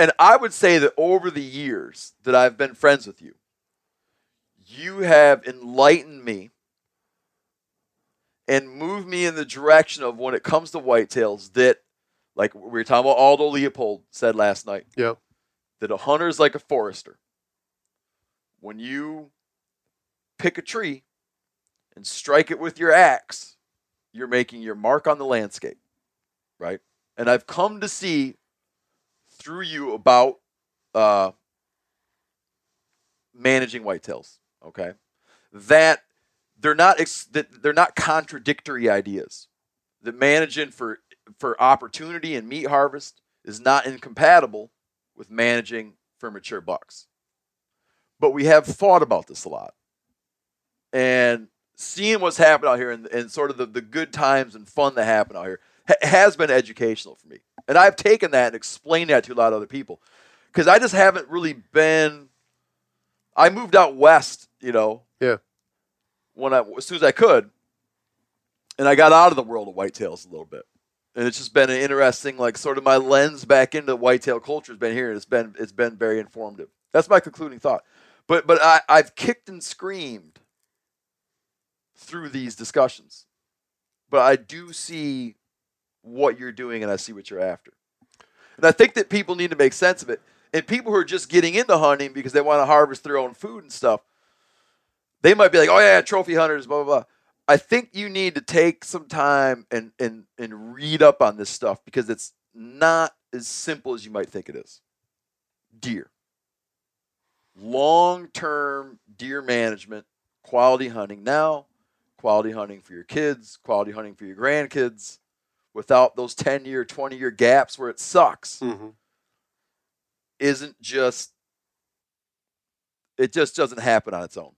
And I would say that over the years that I've been friends with you, you have enlightened me and moved me in the direction of when it comes to whitetails that like we were talking about Aldo Leopold said last night Yeah. that a hunter is like a forester. When you pick a tree and strike it with your axe, you're making your mark on the landscape, right? And I've come to see through you about uh, managing whitetails, okay? That they're not ex- that they're not contradictory ideas. That managing for for opportunity and meat harvest is not incompatible with managing for mature bucks. But we have thought about this a lot. And seeing what's happened out here and, and sort of the, the good times and fun that happen out here has been educational for me. And I've taken that and explained that to a lot of other people. Because I just haven't really been. I moved out west, you know. Yeah. When I as soon as I could, and I got out of the world of whitetails a little bit and it's just been an interesting like sort of my lens back into whitetail culture has been here and it's been it's been very informative that's my concluding thought but but I, i've kicked and screamed through these discussions but i do see what you're doing and i see what you're after and i think that people need to make sense of it and people who are just getting into hunting because they want to harvest their own food and stuff they might be like oh yeah trophy hunters blah blah blah I think you need to take some time and and and read up on this stuff because it's not as simple as you might think it is. Deer. Long-term deer management, quality hunting now, quality hunting for your kids, quality hunting for your grandkids without those 10-year, 20-year gaps where it sucks Mm-hmm. isn't just it just doesn't happen on its own.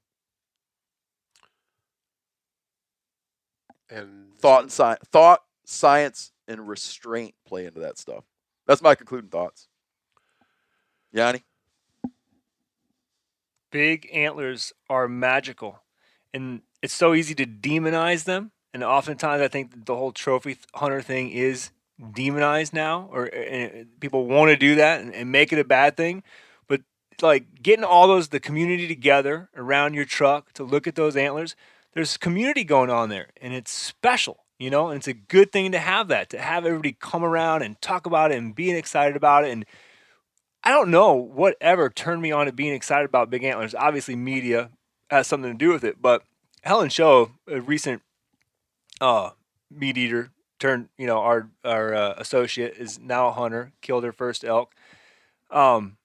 And thought and science, thought, science, and restraint play into that stuff. That's my concluding thoughts. Yanni, big antlers are magical and it's so easy to demonize them and oftentimes i think the whole trophy hunter thing is demonized now or people want to do that and, and make it a bad thing. But like getting all those the community together around your truck to look at those antlers there's community going on there and it's special you know? And it's a good thing to have that to have everybody come around and talk about it and being excited about it. And I don't know whatever turned me on to being excited about big antlers. Obviously, media has something to do with it, but Helen Show, a recent uh, meat eater, turned you know our our uh, associate is now a hunter, killed her first elk. Um,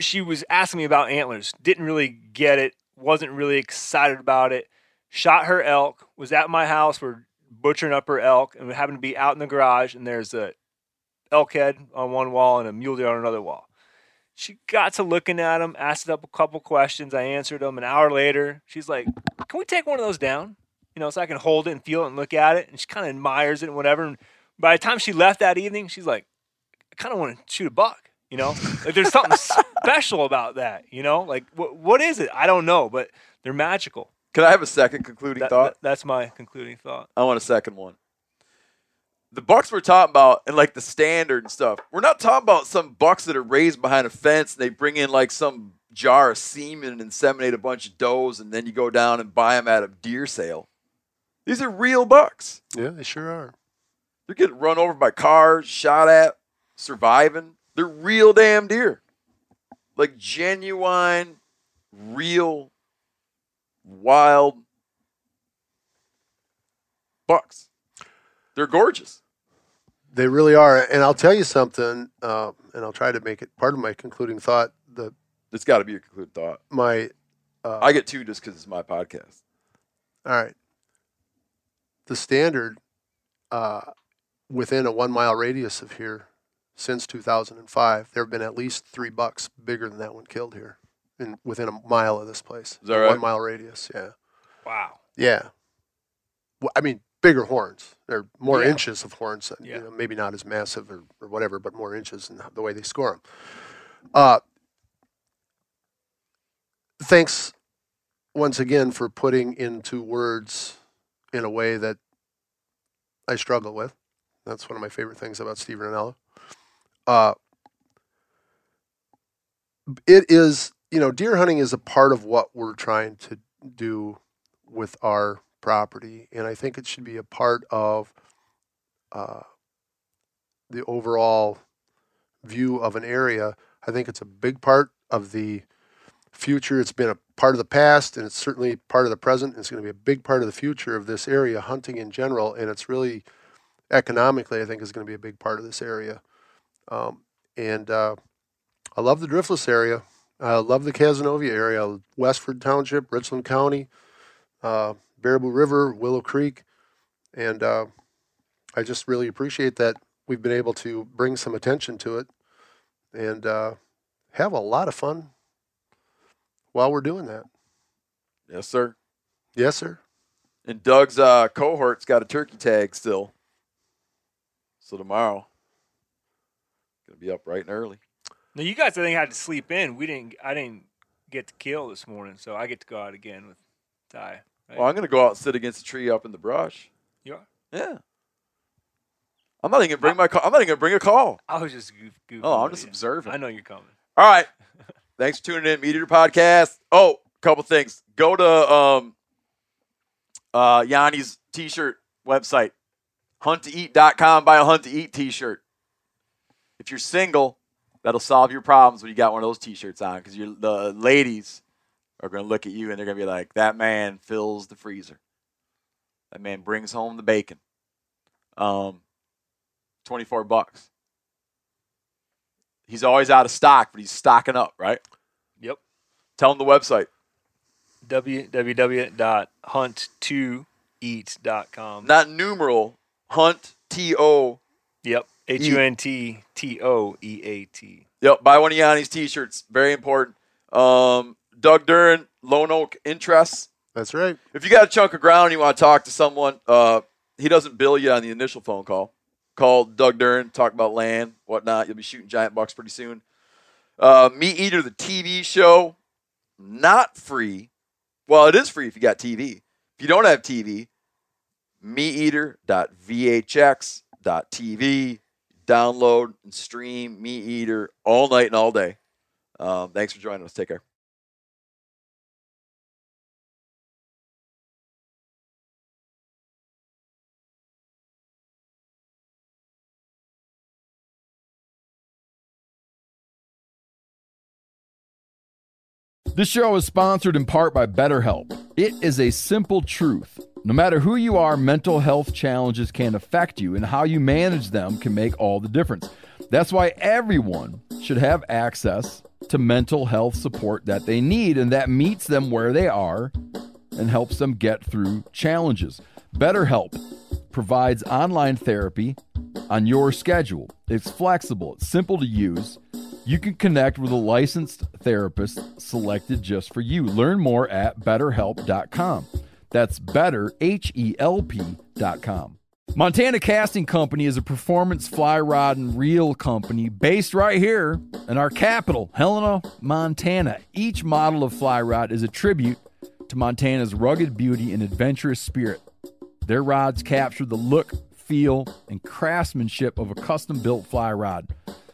she was asking me about antlers, didn't really get it, wasn't really excited about it. Shot her elk, was at my house, we're butchering up her elk, and we happened to be out in the garage, and there's a elk head on one wall and a mule deer on another wall. She got to looking at them, asked up a couple questions. I answered them. An hour later, she's like, "Can we take one of those down? You know, so I can hold it and feel it and look at it." And she kind of admires it and whatever. And by the time she left that evening, she's like, "I kind of want to shoot a buck." You know, like there's something <laughs> special about that. You know, like what what is it? I don't know, but they're magical. can I have a second concluding That- thought? that- that's my concluding thought. I want a second one. The bucks we're talking about and like the standard and stuff. We're not talking about some bucks that are raised behind a fence and they bring in like some jar of semen and inseminate a bunch of does and then you go down and buy them at a deer sale. These are real bucks. yeah, they sure are. They're getting run over by cars, shot at, surviving. They're real damn deer. Like genuine, real, wild bucks. They're gorgeous. They really are, and I'll tell you something, uh, and I'll try to make it part of my concluding thought. The It's got to be your concluded thought. my uh, I get two just because it's my podcast. All right. The standard uh, within a one mile radius of here since 2005, there have been at least three bucks bigger than that one killed here in within a mile of this place. Is that right? One mile radius, yeah. Wow. Yeah. Well, I mean, bigger horns. They're more Yeah. inches of horns. Yeah. You know, maybe not as massive or, or whatever, but more inches in the way they score them. Uh, thanks once again for putting into words in a way that I struggle with. That's one of my favorite things about Steve Rinella. Uh, it is, you know, deer hunting is a part of what we're trying to do with our property, and I think it should be a part of uh, the overall view of an area. I think it's a big part of the future. It's been a part of the past, and it's certainly part of the present. It's going to be a big part of the future of this area, hunting in general, and it's really economically, I think, is going to be a big part of this area. Um, and uh, I love the Driftless area. I love the Cazenovia area, Westford Township, Richland County, uh, River, Willow Creek, and uh, I just really appreciate that we've been able to bring some attention to it and uh, have a lot of fun while we're doing that. Yes, sir. Yes, sir. And Doug's uh, cohort's got a turkey tag still. So tomorrow, gonna be up bright and early. Now you guys, I think, had to sleep in. We didn't. I didn't get to kill this morning, so I get to go out again with Ty. Right? Well, I'm gonna go out and sit against a tree up in the brush. you are. Yeah. I'm not even gonna bring my call. I'm not even gonna bring a call. I was just goof, goofing. Oh, I'm just you. observing. I know you're coming. All right. <laughs> Thanks for tuning in, Meat Eater Podcast. Oh, a couple things. Go to um uh Yanni's t-shirt website. Hunttoeat.com. Buy a Hunt to Eat t-shirt. If you're single, that'll solve your problems when you got one of those t-shirts on because the ladies are gonna look at you and they're gonna be like, that man fills the freezer. That man brings home the bacon. Um 24 bucks. He's always out of stock, but he's stocking up, right? Yep. Tell him the website. www.hunt2eat.com. Not numeral, Hunt T O. Yep. H U N T T O E A T. Yep, buy one of Yanni's t-shirts. Very important. Um, Doug Duren, Lone Oak Interests. That's right. If you got a chunk of ground and you want to talk to someone, uh, he doesn't bill you on the initial phone call. Call Doug Duren, talk about land, whatnot. You'll be shooting giant bucks pretty soon. Uh, Meat Eater, the TV show, not free. Well, it is free if you got TV. If you don't have TV, meateater.vhx.tv. Download and stream Meat Eater all night and all day. Um, thanks for joining us. Take care. This show is sponsored in part by BetterHelp. It is a simple truth. No matter who you are, mental health challenges can affect you, and how you manage them can make all the difference. That's why everyone should have access to mental health support that they need and that meets them where they are and helps them get through challenges. BetterHelp provides online therapy on your schedule. It's flexible, it's simple to use. You can connect with a licensed therapist selected just for you. Learn more at betterhelp.com. That's better, H E L P.com. Montana Casting Company is a performance fly rod and reel company based right here in our capital, Helena, Montana. Each model of fly rod is a tribute to Montana's rugged beauty and adventurous spirit. Their rods capture the look, feel, and craftsmanship of a custom built fly rod.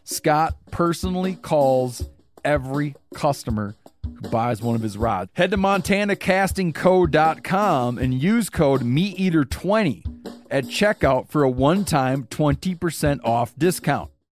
Scott personally calls every customer who buys one of his rods. Head to montanacastingco.com and use code MeatEater20 at checkout for a one time 20% off discount.